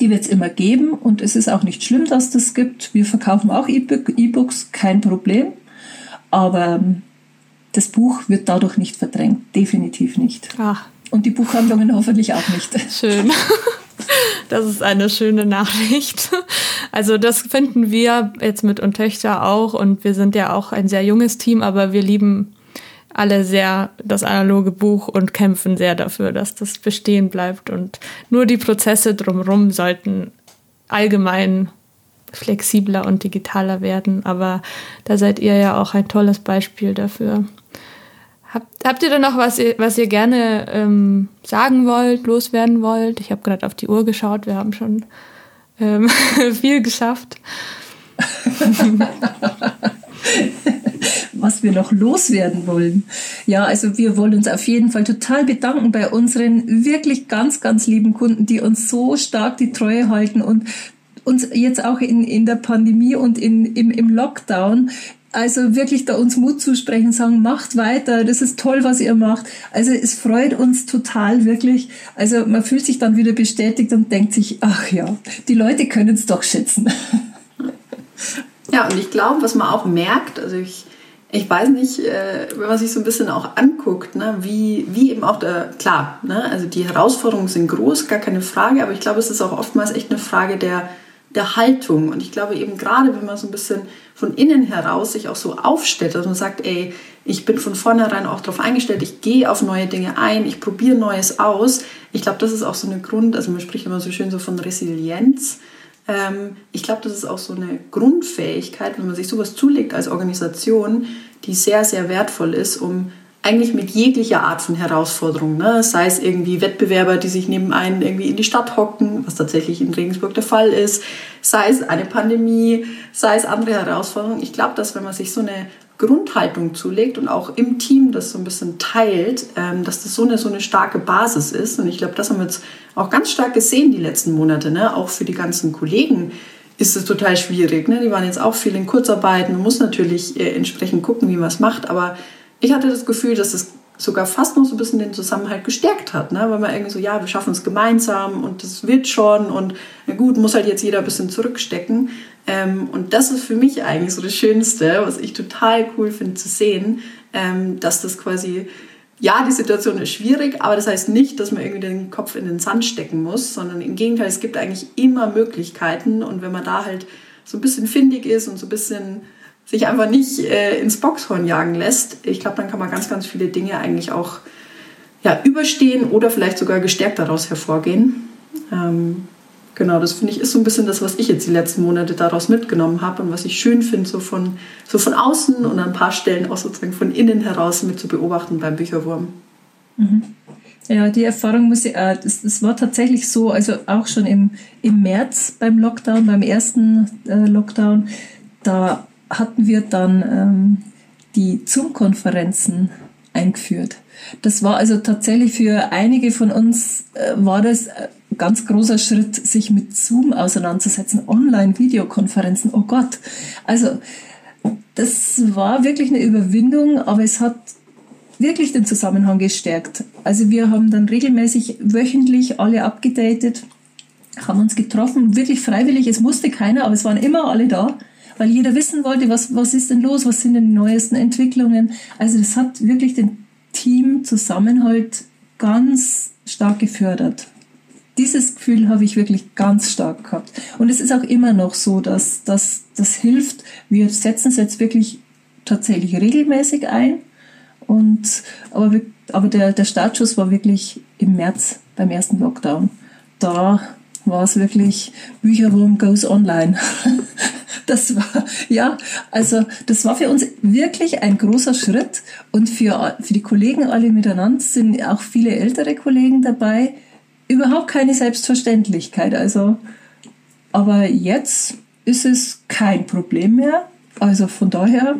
Die wird es immer geben und es ist auch nicht schlimm, dass das gibt. Wir verkaufen auch E-Books, kein Problem. Aber ähm, das Buch wird dadurch nicht verdrängt, definitiv nicht. Ach. Und die Buchhandlungen hoffentlich auch nicht. Schön. Das ist eine schöne Nachricht. Also das finden wir jetzt mit und Töchter auch und wir sind ja auch ein sehr junges Team, aber wir lieben alle sehr das analoge Buch und kämpfen sehr dafür, dass das bestehen bleibt und nur die Prozesse drumherum sollten allgemein flexibler und digitaler werden, aber da seid ihr ja auch ein tolles Beispiel dafür. Habt, habt ihr denn noch was, ihr, was ihr gerne ähm, sagen wollt, loswerden wollt? Ich habe gerade auf die Uhr geschaut, wir haben schon ähm, viel geschafft. was wir noch loswerden wollen. Ja, also wir wollen uns auf jeden Fall total bedanken bei unseren wirklich ganz, ganz lieben Kunden, die uns so stark die Treue halten und uns jetzt auch in, in der Pandemie und in, im, im Lockdown also wirklich da uns Mut zusprechen, sagen, macht weiter, das ist toll, was ihr macht. Also es freut uns total wirklich. Also man fühlt sich dann wieder bestätigt und denkt sich, ach ja, die Leute können es doch schätzen. Ja, und ich glaube, was man auch merkt, also ich, ich weiß nicht, äh, wenn man sich so ein bisschen auch anguckt, ne, wie, wie eben auch der, klar, ne, also die Herausforderungen sind groß, gar keine Frage, aber ich glaube, es ist auch oftmals echt eine Frage der, der Haltung. Und ich glaube eben gerade, wenn man so ein bisschen von innen heraus sich auch so aufstellt, dass man sagt, ey, ich bin von vornherein auch darauf eingestellt, ich gehe auf neue Dinge ein, ich probiere Neues aus. Ich glaube, das ist auch so eine Grund, also man spricht immer so schön so von Resilienz. Ähm, ich glaube, das ist auch so eine Grundfähigkeit, wenn man sich sowas zulegt als Organisation, die sehr, sehr wertvoll ist, um eigentlich mit jeglicher Art von Herausforderung, ne? sei es irgendwie Wettbewerber, die sich neben einen irgendwie in die Stadt hocken, was tatsächlich in Regensburg der Fall ist, sei es eine Pandemie, sei es andere Herausforderungen. Ich glaube, dass wenn man sich so eine Grundhaltung zulegt und auch im Team das so ein bisschen teilt, ähm, dass das so eine, so eine starke Basis ist. Und ich glaube, das haben wir jetzt auch ganz stark gesehen die letzten Monate, ne? auch für die ganzen Kollegen ist es total schwierig. Ne? Die waren jetzt auch viel in Kurzarbeiten. Man muss natürlich äh, entsprechend gucken, wie man es macht, aber ich hatte das Gefühl, dass es sogar fast noch so ein bisschen den Zusammenhalt gestärkt hat, ne? weil man irgendwie so, ja, wir schaffen es gemeinsam und das wird schon und na gut, muss halt jetzt jeder ein bisschen zurückstecken. Ähm, und das ist für mich eigentlich so das Schönste, was ich total cool finde zu sehen, ähm, dass das quasi, ja, die Situation ist schwierig, aber das heißt nicht, dass man irgendwie den Kopf in den Sand stecken muss, sondern im Gegenteil, es gibt eigentlich immer Möglichkeiten und wenn man da halt so ein bisschen findig ist und so ein bisschen sich einfach nicht äh, ins Boxhorn jagen lässt, ich glaube, dann kann man ganz, ganz viele Dinge eigentlich auch ja, überstehen oder vielleicht sogar gestärkt daraus hervorgehen. Ähm, genau, das finde ich ist so ein bisschen das, was ich jetzt die letzten Monate daraus mitgenommen habe und was ich schön finde, so von, so von außen und an ein paar Stellen auch sozusagen von innen heraus mit zu beobachten beim Bücherwurm. Mhm. Ja, die Erfahrung muss ich, äh, das, das war tatsächlich so, also auch schon im, im März beim Lockdown, beim ersten äh, Lockdown, da hatten wir dann ähm, die Zoom-Konferenzen eingeführt. Das war also tatsächlich für einige von uns äh, war das ein ganz großer Schritt, sich mit Zoom auseinanderzusetzen, Online-Videokonferenzen. Oh Gott. Also, das war wirklich eine Überwindung, aber es hat wirklich den Zusammenhang gestärkt. Also wir haben dann regelmäßig wöchentlich alle abgedatet, haben uns getroffen, wirklich freiwillig. Es musste keiner, aber es waren immer alle da weil jeder wissen wollte, was, was ist denn los, was sind denn die neuesten Entwicklungen. Also das hat wirklich den Teamzusammenhalt ganz stark gefördert. Dieses Gefühl habe ich wirklich ganz stark gehabt. Und es ist auch immer noch so, dass, dass das hilft. Wir setzen es jetzt wirklich tatsächlich regelmäßig ein. Und, aber aber der, der Startschuss war wirklich im März beim ersten Lockdown. Da war es wirklich Bücherwurm goes online. Das war, ja, also das war für uns wirklich ein großer Schritt und für, für die Kollegen alle miteinander sind auch viele ältere Kollegen dabei. Überhaupt keine Selbstverständlichkeit. Also, aber jetzt ist es kein Problem mehr. Also von daher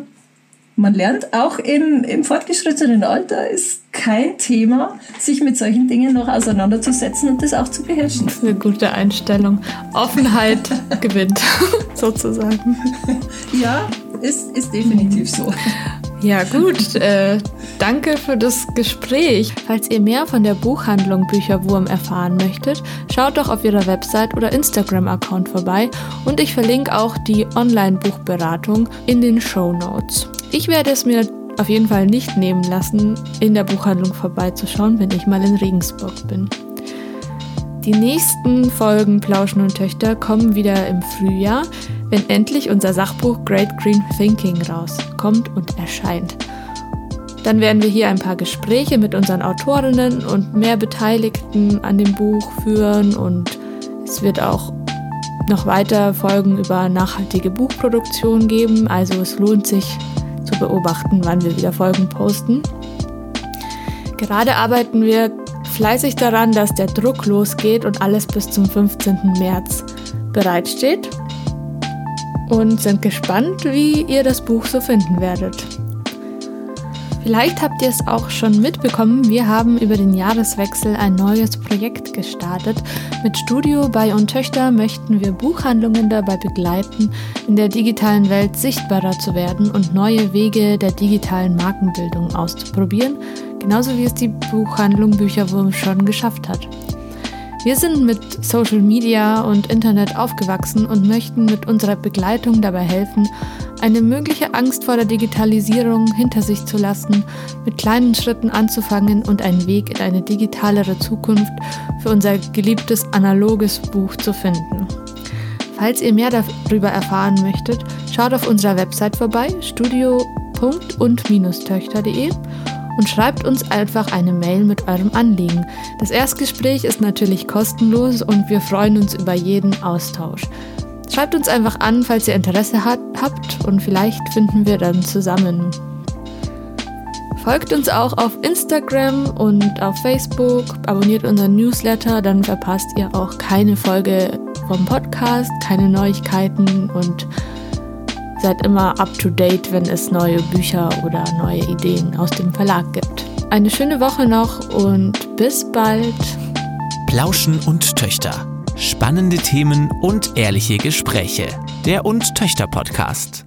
man lernt auch im, im fortgeschrittenen Alter ist kein Thema, sich mit solchen Dingen noch auseinanderzusetzen und das auch zu beherrschen. Eine gute Einstellung. Offenheit gewinnt, sozusagen. Ja, ist, ist definitiv so. Ja gut, äh, danke für das Gespräch. Falls ihr mehr von der Buchhandlung Bücherwurm erfahren möchtet, schaut doch auf ihrer Website oder Instagram-Account vorbei und ich verlinke auch die Online-Buchberatung in den Show Notes. Ich werde es mir auf jeden Fall nicht nehmen lassen, in der Buchhandlung vorbeizuschauen, wenn ich mal in Regensburg bin. Die nächsten Folgen Plauschen und Töchter kommen wieder im Frühjahr wenn endlich unser Sachbuch Great Green Thinking rauskommt und erscheint. Dann werden wir hier ein paar Gespräche mit unseren Autorinnen und mehr Beteiligten an dem Buch führen und es wird auch noch weiter Folgen über nachhaltige Buchproduktion geben, also es lohnt sich zu beobachten, wann wir wieder Folgen posten. Gerade arbeiten wir fleißig daran, dass der Druck losgeht und alles bis zum 15. März bereitsteht und sind gespannt, wie ihr das Buch so finden werdet. Vielleicht habt ihr es auch schon mitbekommen, wir haben über den Jahreswechsel ein neues Projekt gestartet. Mit Studio bei und Töchter möchten wir Buchhandlungen dabei begleiten, in der digitalen Welt sichtbarer zu werden und neue Wege der digitalen Markenbildung auszuprobieren, genauso wie es die Buchhandlung Bücherwurm schon geschafft hat. Wir sind mit Social Media und Internet aufgewachsen und möchten mit unserer Begleitung dabei helfen, eine mögliche Angst vor der Digitalisierung hinter sich zu lassen, mit kleinen Schritten anzufangen und einen Weg in eine digitalere Zukunft für unser geliebtes analoges Buch zu finden. Falls ihr mehr darüber erfahren möchtet, schaut auf unserer Website vorbei, studio.und-töchter.de und schreibt uns einfach eine Mail mit eurem Anliegen. Das Erstgespräch ist natürlich kostenlos und wir freuen uns über jeden Austausch. Schreibt uns einfach an, falls ihr Interesse hat, habt und vielleicht finden wir dann zusammen. Folgt uns auch auf Instagram und auf Facebook, abonniert unseren Newsletter, dann verpasst ihr auch keine Folge vom Podcast, keine Neuigkeiten und Seid immer up to date, wenn es neue Bücher oder neue Ideen aus dem Verlag gibt. Eine schöne Woche noch und bis bald. Plauschen und Töchter. Spannende Themen und ehrliche Gespräche. Der und Töchter Podcast.